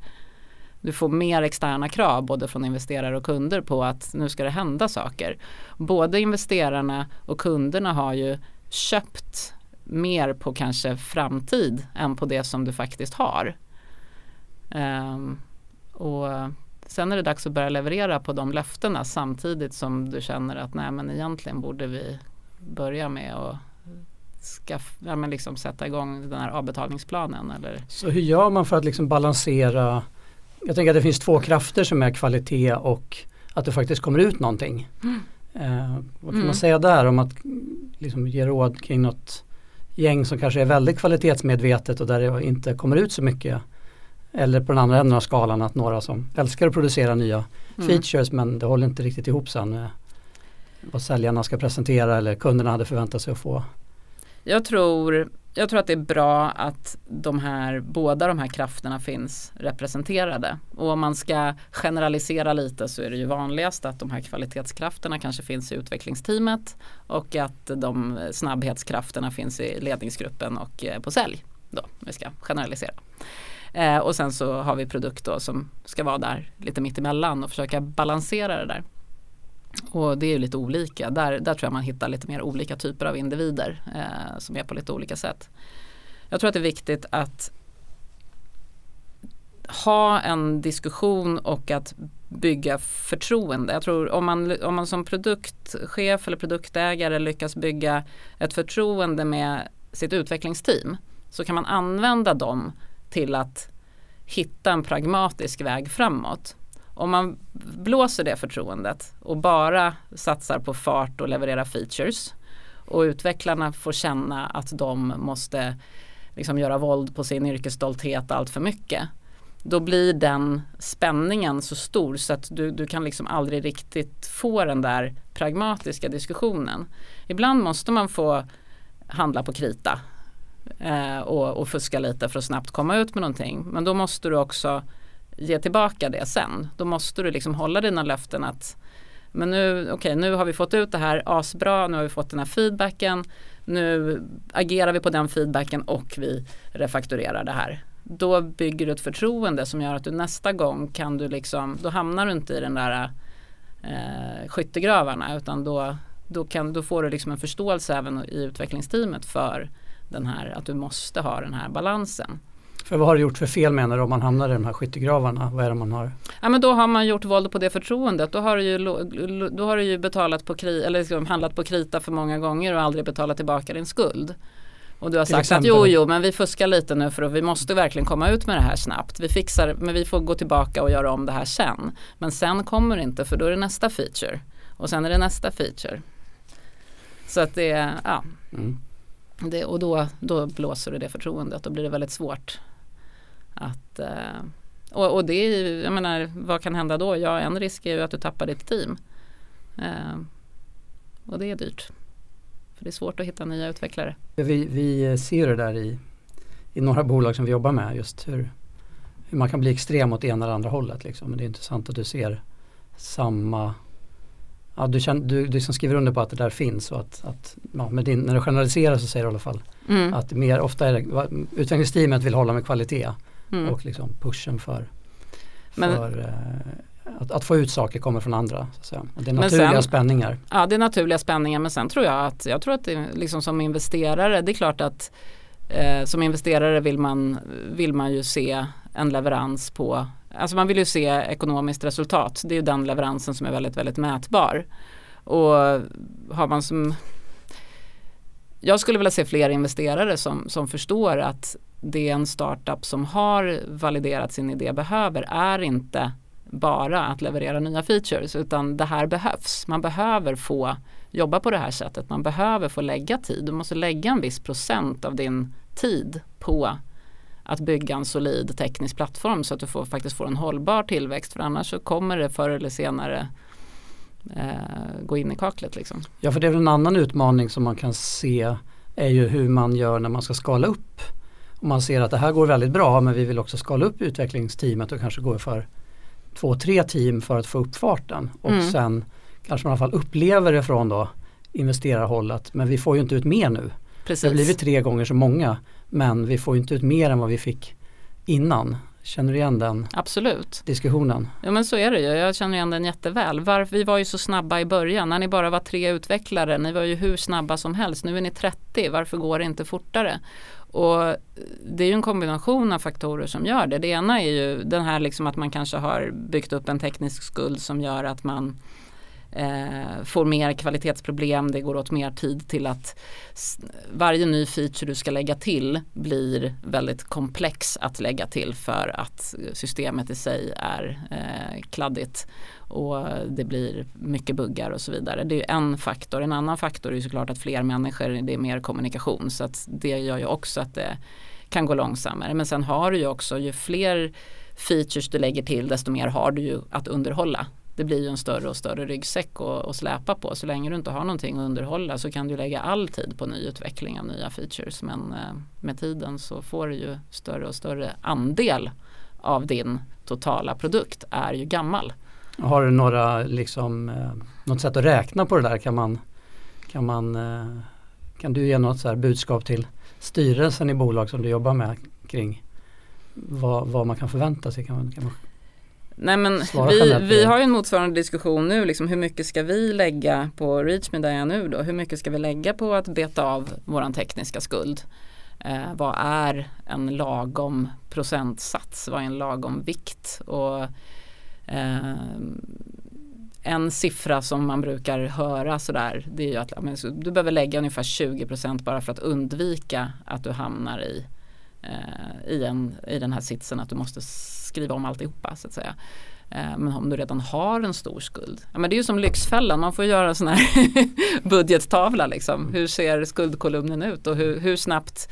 du får mer externa krav både från investerare och kunder på att nu ska det hända saker. Både investerarna och kunderna har ju köpt mer på kanske framtid än på det som du faktiskt har. Um, och sen är det dags att börja leverera på de löftena samtidigt som du känner att nej men egentligen borde vi börja med att skaff, ja, men liksom sätta igång den här avbetalningsplanen. Eller? Så hur gör man för att liksom balansera jag tänker att det finns två krafter som är kvalitet och att det faktiskt kommer ut någonting. Mm. Eh, vad kan mm. man säga där om att liksom, ge råd kring något gäng som kanske är väldigt kvalitetsmedvetet och där det inte kommer ut så mycket. Eller på den andra änden av skalan att några som älskar att producera nya mm. features men det håller inte riktigt ihop sen med vad säljarna ska presentera eller kunderna hade förväntat sig att få. Jag tror jag tror att det är bra att de här, båda de här krafterna finns representerade. Och om man ska generalisera lite så är det ju vanligast att de här kvalitetskrafterna kanske finns i utvecklingsteamet och att de snabbhetskrafterna finns i ledningsgruppen och eh, på sälj. Då, vi ska generalisera. Eh, och sen så har vi produkt då som ska vara där lite mittemellan och försöka balansera det där. Och det är lite olika. Där, där tror jag man hittar lite mer olika typer av individer eh, som är på lite olika sätt. Jag tror att det är viktigt att ha en diskussion och att bygga förtroende. Jag tror om man, om man som produktchef eller produktägare lyckas bygga ett förtroende med sitt utvecklingsteam så kan man använda dem till att hitta en pragmatisk väg framåt om man blåser det förtroendet och bara satsar på fart och leverera features och utvecklarna får känna att de måste liksom göra våld på sin yrkesstolthet allt för mycket. Då blir den spänningen så stor så att du, du kan liksom aldrig riktigt få den där pragmatiska diskussionen. Ibland måste man få handla på krita eh, och, och fuska lite för att snabbt komma ut med någonting. Men då måste du också ge tillbaka det sen. Då måste du liksom hålla dina löften att men nu, okay, nu har vi fått ut det här asbra, nu har vi fått den här feedbacken, nu agerar vi på den feedbacken och vi refakturerar det här. Då bygger du ett förtroende som gör att du nästa gång kan du liksom, då hamnar du inte i den där eh, skyttegravarna utan då, då, kan, då får du liksom en förståelse även i utvecklingsteamet för den här, att du måste ha den här balansen. För vad har du gjort för fel menar du om man hamnar i de här skyttegravarna? Vad är det man har? Ja men då har man gjort våld på det förtroendet. Då har du ju, då har du ju betalat på kri, eller liksom handlat på krita för många gånger och aldrig betalat tillbaka din skuld. Och du har sagt exempel. att jo, jo, men vi fuskar lite nu för att vi måste verkligen komma ut med det här snabbt. Vi fixar, men vi får gå tillbaka och göra om det här sen. Men sen kommer det inte för då är det nästa feature. Och sen är det nästa feature. Så att det, ja. Mm. Det, och då, då blåser du det förtroendet. Då blir det väldigt svårt att, eh, Och, och det är, jag menar, vad kan hända då? Ja, en risk är ju att du tappar ditt team. Eh, och det är dyrt. För det är svårt att hitta nya utvecklare. Vi, vi ser det där i, i några bolag som vi jobbar med just hur, hur man kan bli extrem åt ena eller andra hållet. Liksom. Men det är intressant att du ser samma Ja, du, känner, du, du som skriver under på att det där finns och att, att ja, med din, när du generaliserar så säger du i alla fall mm. att mer ofta är det utvecklingsteamet vill hålla med kvalitet mm. och liksom pushen för, för eh, att, att, få ut saker kommer från andra. Så att Det är naturliga sen, spänningar. Ja det är naturliga spänningar men sen tror jag att jag tror att det liksom som investerare det är klart att eh, som investerare vill man, vill man ju se en leverans på Alltså man vill ju se ekonomiskt resultat. Det är ju den leveransen som är väldigt, väldigt mätbar. Och har man som jag skulle vilja se fler investerare som, som förstår att det en startup som har validerat sin idé behöver är inte bara att leverera nya features utan det här behövs. Man behöver få jobba på det här sättet. Man behöver få lägga tid. Du måste lägga en viss procent av din tid på att bygga en solid teknisk plattform så att du får, faktiskt får en hållbar tillväxt för annars så kommer det förr eller senare eh, gå in i kaklet. Liksom. Ja för det är väl en annan utmaning som man kan se är ju hur man gör när man ska skala upp. Om man ser att det här går väldigt bra men vi vill också skala upp utvecklingsteamet och kanske gå för två, tre team för att få upp farten och mm. sen kanske man i alla fall upplever det från då investerarhållet men vi får ju inte ut mer nu. Precis. Det har blivit tre gånger så många men vi får inte ut mer än vad vi fick innan. Känner du igen den Absolut. diskussionen? Ja men så är det ju. Jag känner igen den jätteväl. Varför, vi var ju så snabba i början. När ni bara var tre utvecklare. Ni var ju hur snabba som helst. Nu är ni 30. Varför går det inte fortare? Och det är ju en kombination av faktorer som gör det. Det ena är ju den här liksom att man kanske har byggt upp en teknisk skuld som gör att man eh, får mer kvalitetsproblem, det går åt mer tid till att varje ny feature du ska lägga till blir väldigt komplex att lägga till för att systemet i sig är eh, kladdigt och det blir mycket buggar och så vidare. Det är en faktor. En annan faktor är såklart att fler människor, det är mer kommunikation så att det gör ju också att det kan gå långsammare. Men sen har du ju också, ju fler features du lägger till desto mer har du ju att underhålla det blir ju en större och större ryggsäck att släpa på. Så länge du inte har någonting att underhålla så kan du lägga all tid på nyutveckling av nya features. Men eh, med tiden så får du ju större och större andel av din totala produkt är ju gammal. Har du några, liksom, eh, något sätt att räkna på det där? Kan, man, kan, man, eh, kan du ge något så budskap till styrelsen i bolag som du jobbar med kring vad, vad man kan förvänta sig? Kan man, kan man Nej men vi, vi har ju en motsvarande diskussion nu, liksom, hur mycket ska vi lägga på Reach Media nu då? Hur mycket ska vi lägga på att beta av våran tekniska skuld? Eh, vad är en lagom procentsats? Vad är en lagom vikt? Och, eh, en siffra som man brukar höra sådär det är ju att men, du behöver lägga ungefär 20% bara för att undvika att du hamnar i, eh, i, en, i den här sitsen att du måste skriva om alltihopa så att säga. Eh, men om du redan har en stor skuld. Ja, men det är ju som Lyxfällan, man får göra en sån här budgettavla. Liksom. Hur ser skuldkolumnen ut och hur, hur snabbt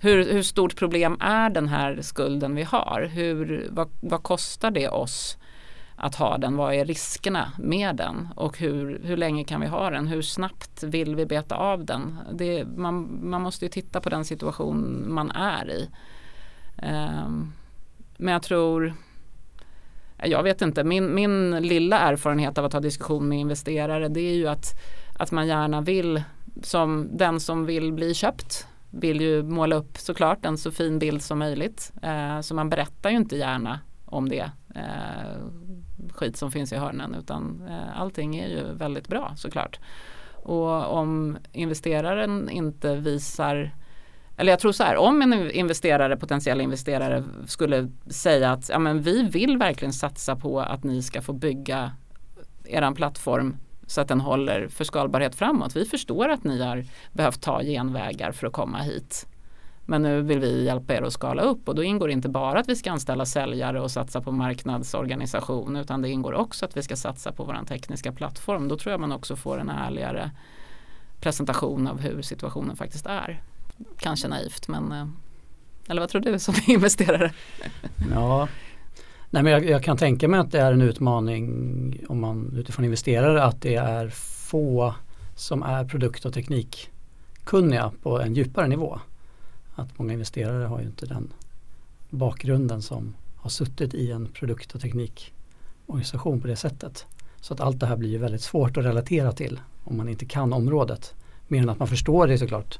hur, hur, stort problem är den här skulden vi har? Hur, vad, vad, kostar det oss att ha den? Vad är riskerna med den? Och hur, hur länge kan vi ha den? Hur snabbt vill vi beta av den? Det, man, man måste ju titta på den situation man är i. Um, men jag tror jag vet inte, min, min lilla erfarenhet av att ha diskussion med investerare det är ju att, att man gärna vill, som den som vill bli köpt vill ju måla upp såklart en så fin bild som möjligt. Eh, så man berättar ju inte gärna om det eh, skit som finns i hörnen utan eh, allting är ju väldigt bra såklart. Och om investeraren inte visar eller jag tror så här, om en investerare, potentiell investerare skulle säga att ja, men vi vill verkligen satsa på att ni ska få bygga er plattform så att den håller för skalbarhet framåt. Vi förstår att ni har behövt ta genvägar för att komma hit. Men nu vill vi hjälpa er att skala upp och då ingår inte bara att vi ska anställa säljare och satsa på marknadsorganisation utan det ingår också att vi ska satsa på vår tekniska plattform. Då tror jag man också får en ärligare presentation av hur situationen faktiskt är kanske naivt men eh, eller vad tror du som investerare? Ja, Nej, men jag, jag, kan tänka mig att det är en utmaning om man utifrån investerare att det är få som är produkt och teknikkunniga på en djupare nivå. Att många investerare har ju inte den bakgrunden som har suttit i en produkt och teknikorganisation på det sättet. Så att allt det här blir väldigt svårt att relatera till om man inte kan området. Mer än att man förstår det såklart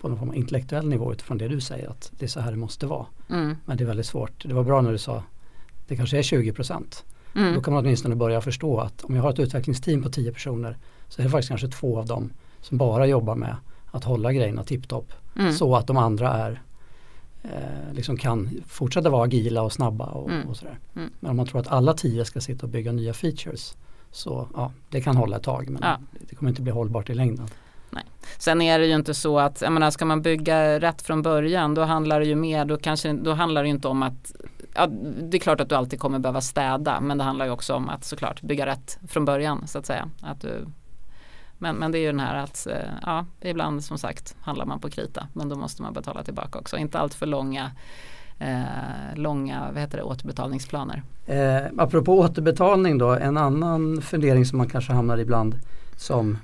på någon form av intellektuell nivå utifrån det du säger att det är så här det måste vara. Mm. Men det är väldigt svårt. Det var bra när du sa det kanske är 20 procent. Mm. Då kan man åtminstone börja förstå att om jag har ett utvecklingsteam på 10 personer så är det faktiskt kanske två av dem som bara jobbar med att hålla grejerna tipptopp. Mm. Så att de andra är eh, liksom kan fortsätta vara agila och snabba och, mm. och sådär. Mm. Men om man tror att alla tio ska sitta och bygga nya features så ja, det kan hålla ett tag men ja. det kommer inte bli hållbart i längden. Nej. Sen är det ju inte så att, jag menar, ska man bygga rätt från början då handlar det ju mer, då, kanske, då handlar det inte om att ja, det är klart att du alltid kommer behöva städa men det handlar ju också om att såklart bygga rätt från början så att säga. Att du, men, men det är ju den här att eh, ja, ibland som sagt handlar man på krita men då måste man betala tillbaka också. Inte allt för långa eh, långa vad heter det, återbetalningsplaner. Eh, apropå återbetalning då, en annan fundering som man kanske hamnar ibland som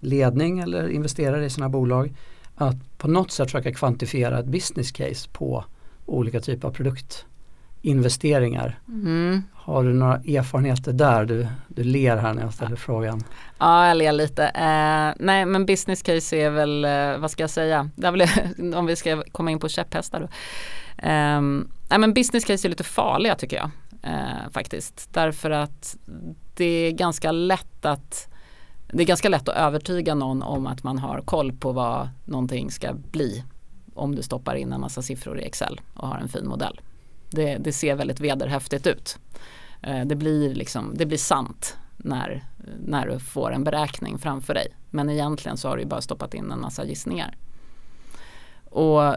ledning eller investerare i sina bolag att på något sätt försöka kvantifiera ett business case på olika typer av produktinvesteringar. Mm. Har du några erfarenheter där? Du, du ler här när jag ställer frågan. Ja, jag ler lite. Eh, nej, men business case är väl, eh, vad ska jag säga, väl, om vi ska komma in på käpphästar då. Eh, nej, men business case är lite farliga tycker jag eh, faktiskt. Därför att det är ganska lätt att det är ganska lätt att övertyga någon om att man har koll på vad någonting ska bli om du stoppar in en massa siffror i Excel och har en fin modell. Det, det ser väldigt vederhäftigt ut. Eh, det blir, liksom, det blir sant när, när du får en beräkning framför dig. Men egentligen så har du bara stoppat in en massa gissningar. Och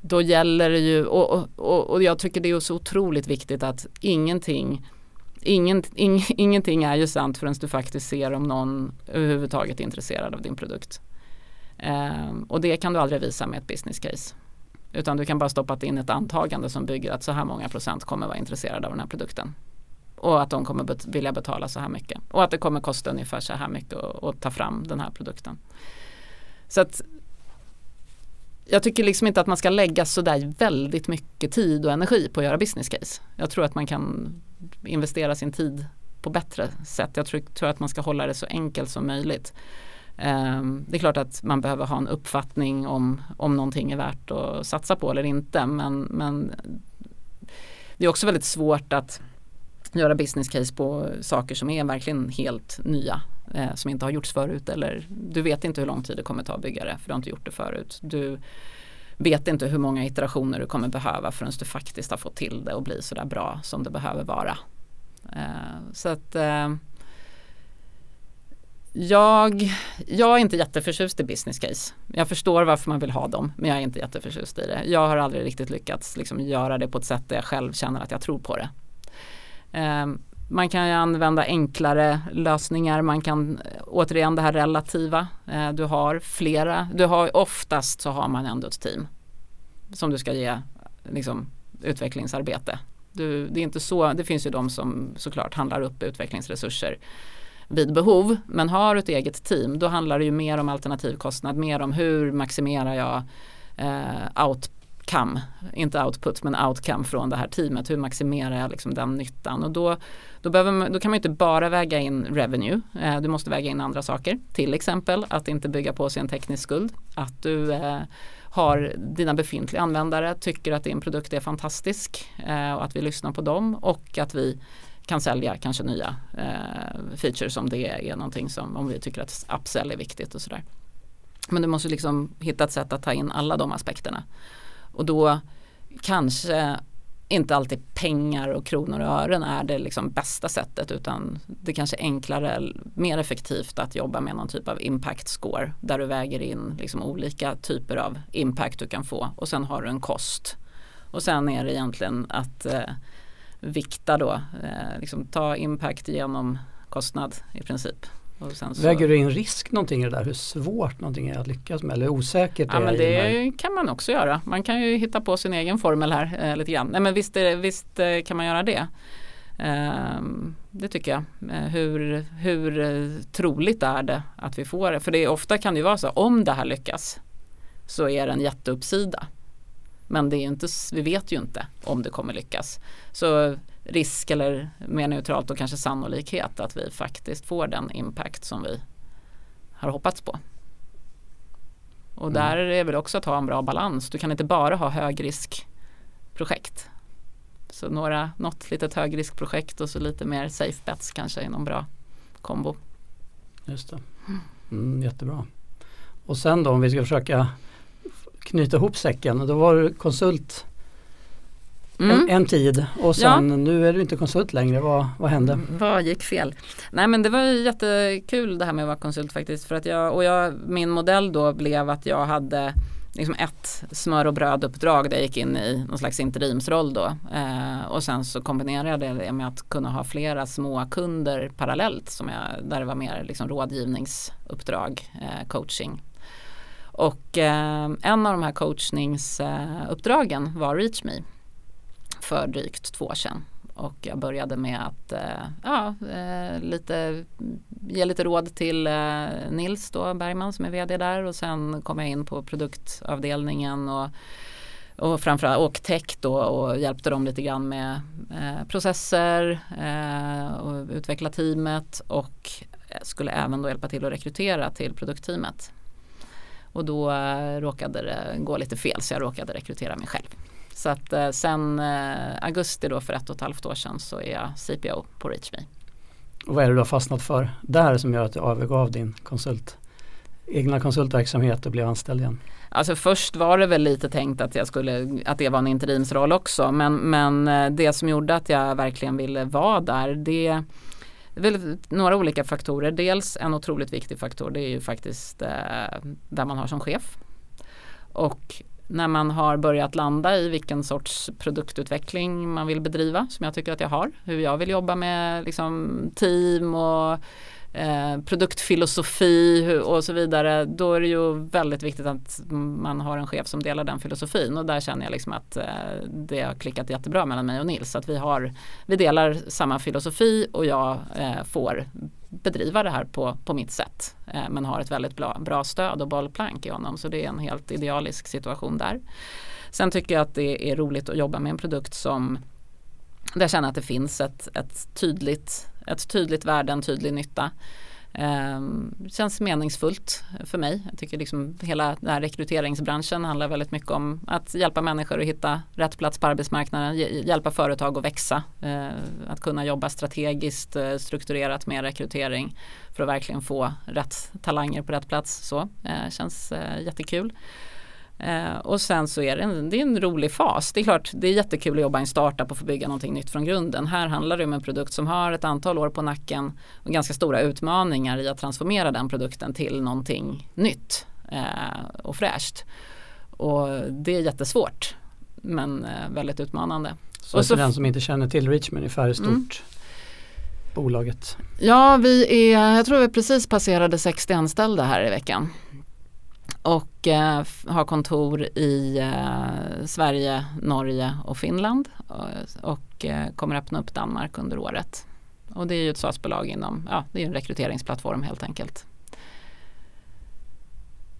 då gäller det ju, och, och, och jag tycker det är så otroligt viktigt att ingenting Ingen, ing, ingenting är ju sant förrän du faktiskt ser om någon överhuvudtaget är intresserad av din produkt. Eh, och det kan du aldrig visa med ett business case. Utan du kan bara stoppa in ett antagande som bygger att så här många procent kommer vara intresserade av den här produkten. Och att de kommer bet vilja betala så här mycket. Och att det kommer kosta ungefär så här mycket att ta fram den här produkten. Så att jag tycker liksom inte att man ska lägga så där väldigt mycket tid och energi på att göra business case. Jag tror att man kan investera sin tid på bättre sätt. Jag tror, tror att man ska hålla det så enkelt som möjligt. Ehm, det är klart att man behöver ha en uppfattning om, om någonting är värt att satsa på eller inte. Men, men det är också väldigt svårt att göra business case på saker som är verkligen helt nya. Eh, som inte har gjorts förut eller du vet inte hur lång tid det kommer ta att bygga det för du har inte gjort det förut. Du vet inte hur många iterationer du kommer behöva förrän du faktiskt har fått till det och blir sådär bra som det behöver vara. Eh, så att eh, jag, jag är inte jätteförtjust i business case. Jag förstår varför man vill ha dem men jag är inte jätteförtjust i det. Jag har aldrig riktigt lyckats liksom göra det på ett sätt där jag själv känner att jag tror på det. Um, man kan ju använda enklare lösningar. Man kan eh, återigen det här relativa. Uh, du har flera. Du har oftast så har man ändå ett team som du ska ge liksom, utvecklingsarbete. Du, det är inte så. Det finns ju de som såklart handlar upp utvecklingsresurser vid behov. Men har du ett eget team då handlar det ju mer om alternativkostnad, mer om hur maximerar jag eh, outcome, inte output men outcome från det här teamet. Hur maximerar jag liksom den nyttan? Och då, då, behöver då kan man inte bara väga in revenue. Eh, du måste väga in andra saker. Till exempel att inte bygga på sig en teknisk skuld. Att du eh, har dina befintliga användare tycker att din produkt är fantastisk eh, och att vi lyssnar på dem och att vi kan sälja kanske nya eh, features om det är någonting som om vi tycker att upsell är viktigt och sådär. Men du måste liksom hitta ett sätt att ta in alla de aspekterna. Och då kanske inte alltid pengar och kronor och ören är det liksom bästa sättet utan det kanske är enklare, mer effektivt att jobba med någon typ av impact score där du väger in liksom olika typer av impact du kan få och sen har du en kost. Och sen är det egentligen att eh, vikta då, eh, liksom ta impact genom kostnad i princip. Så... Väger du in risk någonting i det där? Hur svårt någonting är att lyckas med eller hur osäkert ja, men det kan man också göra. Man kan ju hitta på sin egen formel här eh, lite grann. Nej, men visst, visst eh, kan man göra det. Ehm, det tycker jag. Eh, hur, hur troligt är det att vi får det? För det är, ofta kan det ju vara så om det här lyckas så är det en jätteuppsida. Men det är inte, vi vet ju inte om det kommer lyckas. Så risk eller mer neutralt och kanske sannolikhet att vi faktiskt får den impact som vi har hoppats på. Och mm. där är väl också att ha en bra balans. Du kan inte bara ha högriskprojekt. Så några, något litet högriskprojekt och så lite mer safe bets kanske är någon bra kombo. Just det. Mm, jättebra. Och sen då om vi ska försöka knyta ihop säcken. Då var du konsult Mm. En, en, tid och sen ja. nu är du inte konsult längre. Vad, vad hände? Vad gick fel? Nej men det var jättekul det här med att vara konsult faktiskt. För att jag, och jag, min modell då blev att jag hade liksom ett smör och bröduppdrag där jag gick in i någon slags interimsroll då. Eh, och sen så kombinerade jag det med att kunna ha flera små kunder parallellt som jag, där det var mer liksom rådgivningsuppdrag, eh, coaching. Och eh, en av de här coachningsuppdragen var ReachMe för drygt två år sedan. Och jag började med att eh, ja, eh, lite, ge lite råd till eh, Nils då, Bergman som är vd där och sen kom jag in på produktavdelningen och och framförallt och tech då och hjälpte dem lite grann med eh, processer eh, och utveckla teamet och skulle även då hjälpa till att rekrytera till produktteamet. Och då eh, råkade det gå lite fel så jag råkade rekrytera mig själv. Så att eh, sen eh, augusti då för ett och ett halvt år sedan så är jag CPO på ReachMe. Och vad är det du har fastnat för där som gör att du övergav din konsult, egna konsultverksamhet och blev anställd igen? Alltså först var det väl lite tänkt att, jag skulle, att det var en interimsroll också men, men det som gjorde att jag verkligen ville vara där det väl några olika faktorer. Dels en otroligt viktig faktor det är ju faktiskt eh, där man har som chef. Och när man har börjat landa i vilken sorts produktutveckling man vill bedriva som jag tycker att jag har. Hur jag vill jobba med liksom, team och eh, produktfilosofi och så vidare. Då är det ju väldigt viktigt att man har en chef som delar den filosofin och där känner jag liksom att eh, det har klickat jättebra mellan mig och Nils. Att vi, har, vi delar samma filosofi och jag eh, får bedriva det här på, på mitt sätt. Eh, men har ett väldigt bra, bra stöd och bollplank i honom. Så det är en helt idealisk situation där. Sen tycker jag att det är roligt att jobba med en produkt som där jag känner att det finns ett, ett, tydligt, ett tydligt värde, en tydlig nytta. Eh, känns meningsfullt för mig. Jag tycker liksom hela den här rekryteringsbranschen handlar väldigt mycket om att hjälpa människor att hitta rätt plats på arbetsmarknaden, hjälpa företag att växa, eh, att kunna jobba strategiskt eh, strukturerat med rekrytering för att verkligen få rätt talanger på rätt plats. Så eh, känns eh, jättekul. Eh, och sen så är det, en, det är en rolig fas. Det är klart, det är jättekul att jobba i en startup och få bygga någonting nytt från grunden. Här handlar det om en produkt som har ett antal år på nacken och ganska stora utmaningar i att transformera den produkten till någonting nytt eh, och fräscht. Och det är jättesvårt men eh, väldigt utmanande. Så, och så för den som inte känner till Richmond, ungefär hur stort mm. bolaget? Ja, vi är, jag tror vi precis passerade 60 anställda här i veckan och eh, har kontor i eh, Sverige, Norge och Finland och, och eh, kommer öppna upp Danmark under året. Och det är ju ett SAS-bolag inom, ja det är en rekryteringsplattform helt enkelt.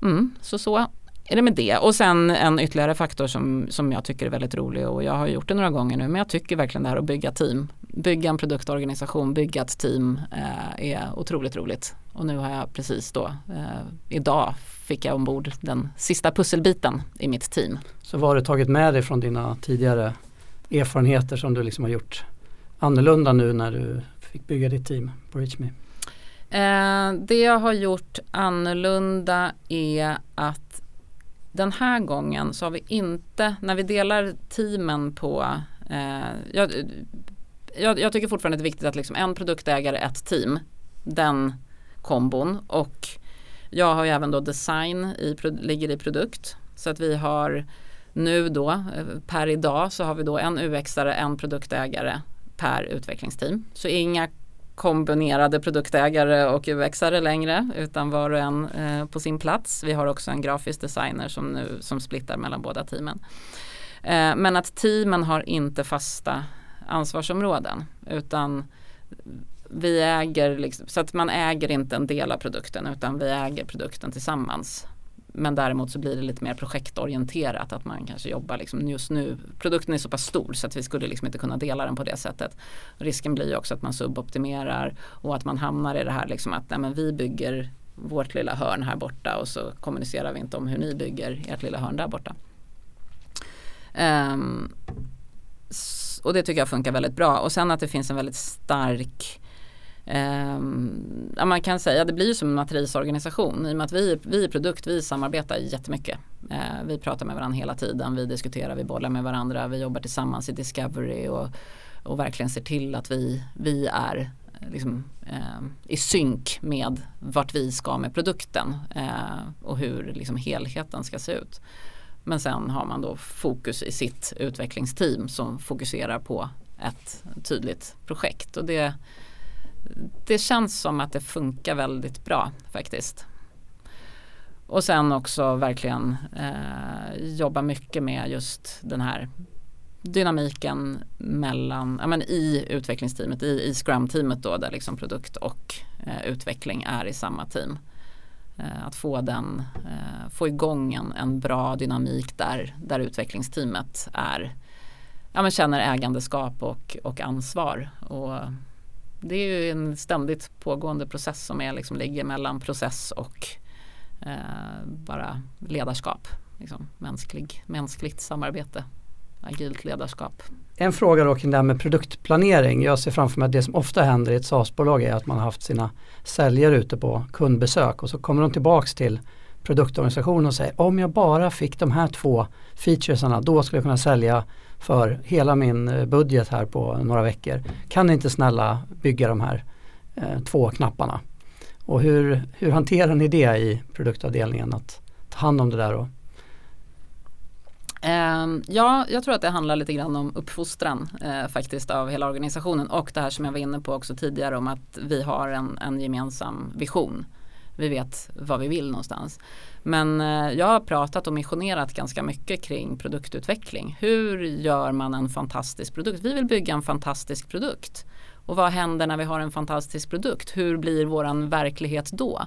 Mm, så så är det med det. Och sen en ytterligare faktor som, som jag tycker är väldigt rolig och jag har gjort det några gånger nu men jag tycker verkligen det här att bygga team. Bygga en produktorganisation, bygga ett team eh, är otroligt roligt. Och nu har jag precis då, eh, idag fick jag ombord den sista pusselbiten i mitt team. Så vad har du tagit med dig från dina tidigare erfarenheter som du liksom har gjort annorlunda nu när du fick bygga ditt team på ReachMe? Eh, det jag har gjort annorlunda är att den här gången så har vi inte, när vi delar teamen på eh, jag, jag, jag, tycker fortfarande det är viktigt att liksom en produktägare, ett team, den kombon och jag har ju även då design i, ligger i produkt så att vi har nu då eh, per idag så har vi då en UX-are, en produktägare per utvecklingsteam. Så inga kombinerade produktägare och UXare längre utan var och en eh, på sin plats. Vi har också en grafisk designer som nu som splittar mellan båda teamen. Eh, men att teamen har inte fasta ansvarsområden utan vi äger, liksom, så att man äger inte en del av produkten utan vi äger produkten tillsammans. Men däremot så blir det lite mer projektorienterat att man kanske jobbar liksom just nu. Produkten är så pass stor så att vi skulle liksom inte kunna dela den på det sättet. Risken blir ju också att man suboptimerar och att man hamnar i det här liksom att nej, men vi bygger vårt lilla hörn här borta och så kommunicerar vi inte om hur ni bygger ert lilla hörn där borta. Um, och det tycker jag funkar väldigt bra. Och sen att det finns en väldigt stark Eh, ja, man kan säga det blir ju som en matrisorganisation i och med att vi, vi är produkt, vi samarbetar jättemycket. Eh, vi pratar med varandra hela tiden, vi diskuterar, vi bollar med varandra, vi jobbar tillsammans i Discovery och, och verkligen ser till att vi, vi är liksom, eh, i synk med vart vi ska med produkten eh, och hur liksom, helheten ska se ut. Men sen har man då fokus i sitt utvecklingsteam som fokuserar på ett tydligt projekt. Och det, det känns som att det funkar väldigt bra faktiskt. Och sen också verkligen eh, jobba mycket med just den här dynamiken mellan, ja, men i utvecklingsteamet, i, i Scrum-teamet då där liksom produkt och eh, utveckling är i samma team. Eh, att få den, eh, få igång en, en bra dynamik där, där utvecklingsteamet är, ja, men känner ägandeskap och, och ansvar. Och det är ju en ständigt pågående process som är, liksom, ligger mellan process och eh, bara ledarskap. Liksom, mänsklig, mänskligt samarbete, agilt ledarskap. En fråga då kring det här med produktplanering. Jag ser framför mig att det som ofta händer i ett SaaS-bolag är att man har haft sina säljare ute på kundbesök och så kommer de tillbaks till produktorganisationen och säger om jag bara fick de här två featuresarna då skulle jag kunna sälja för hela min eh, budget här på några veckor. Kan ni inte snälla bygga de här eh, två knapparna? Och hur, hur hanterar ni det i produktavdelningen att ta hand om det där? Och ehm, ja, jag tror att det handlar lite grann om uppfostran eh, faktiskt av hela organisationen och det här som jag var inne på också tidigare om att vi har en, en gemensam vision. Vi vet vad vi vill någonstans. Men eh, jag har pratat och missionerat ganska mycket kring produktutveckling. Hur gör man en fantastisk produkt? Vi vill bygga en fantastisk produkt. Och vad händer när vi har en fantastisk produkt? Hur blir våran verklighet då?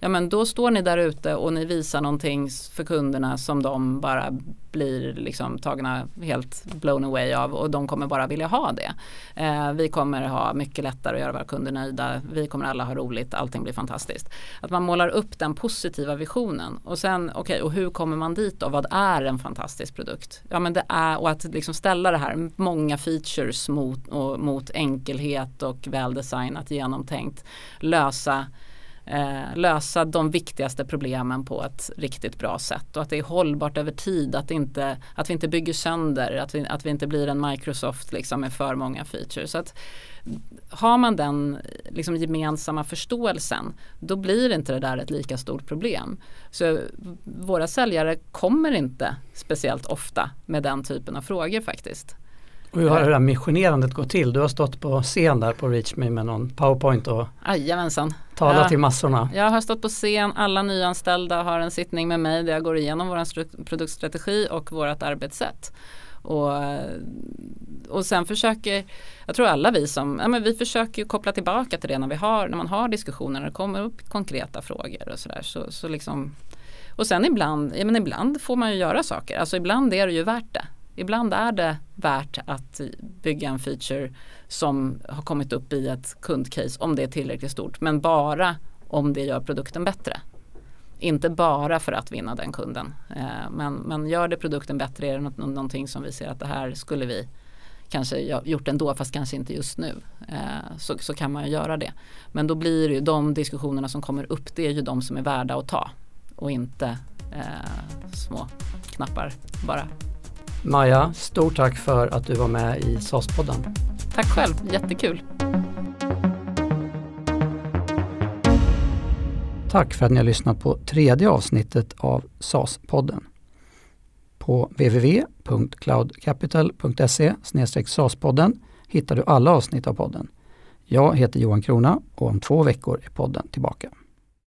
Ja men då står ni där ute och ni visar någonting för kunderna som de bara blir liksom tagna helt blown away av och de kommer bara vilja ha det. Eh, vi kommer ha mycket lättare att göra våra kunder nöjda, vi kommer alla ha roligt, allting blir fantastiskt. Att man målar upp den positiva visionen och sen okej okay, och hur kommer man dit då? Vad är en fantastisk produkt? Ja men det är och att liksom ställa det här många features mot, och, mot enkelhet och väldesignat genomtänkt lösa eh, lösa de viktigaste problemen på ett riktigt bra sätt och att det är hållbart över tid, att, inte, att vi inte bygger sönder, att vi, att vi inte blir en Microsoft liksom med för många features. Så att, har man den liksom, gemensamma förståelsen då blir inte det där ett lika stort problem. Så våra säljare kommer inte speciellt ofta med den typen av frågor faktiskt. Och hur har det där missionerandet gått till? Du har stått på scen där på ReachMe med någon powerpoint och Jajamensan. talat ja. till massorna. Jag har stått på scen, alla nyanställda har en sittning med mig där jag går igenom vår produktstrategi och vårt arbetssätt. Och, och sen försöker, jag tror alla vi som, ja men vi försöker koppla tillbaka till det när vi har, när man har diskussioner, när det kommer upp konkreta frågor och sådär. Så, så liksom, och sen ibland, ja men ibland får man ju göra saker, alltså ibland är det ju värt det. Ibland är det värt att bygga en feature som har kommit upp i ett kundcase om det är tillräckligt stort. Men bara om det gör produkten bättre. Inte bara för att vinna den kunden. Eh, men, men gör det produkten bättre är det något, någonting som vi ser att det här skulle vi kanske gjort ändå fast kanske inte just nu. Eh, så, så kan man ju göra det. Men då blir det ju de diskussionerna som kommer upp det är ju de som är värda att ta och inte eh, små knappar bara. Maja, stort tack för att du var med i SAS-podden. Tack själv, jättekul. Tack för att ni har lyssnat på tredje avsnittet av SAS-podden. På www.cloudcapital.se SAS-podden hittar du alla avsnitt av podden. Jag heter Johan Krona och om två veckor är podden tillbaka.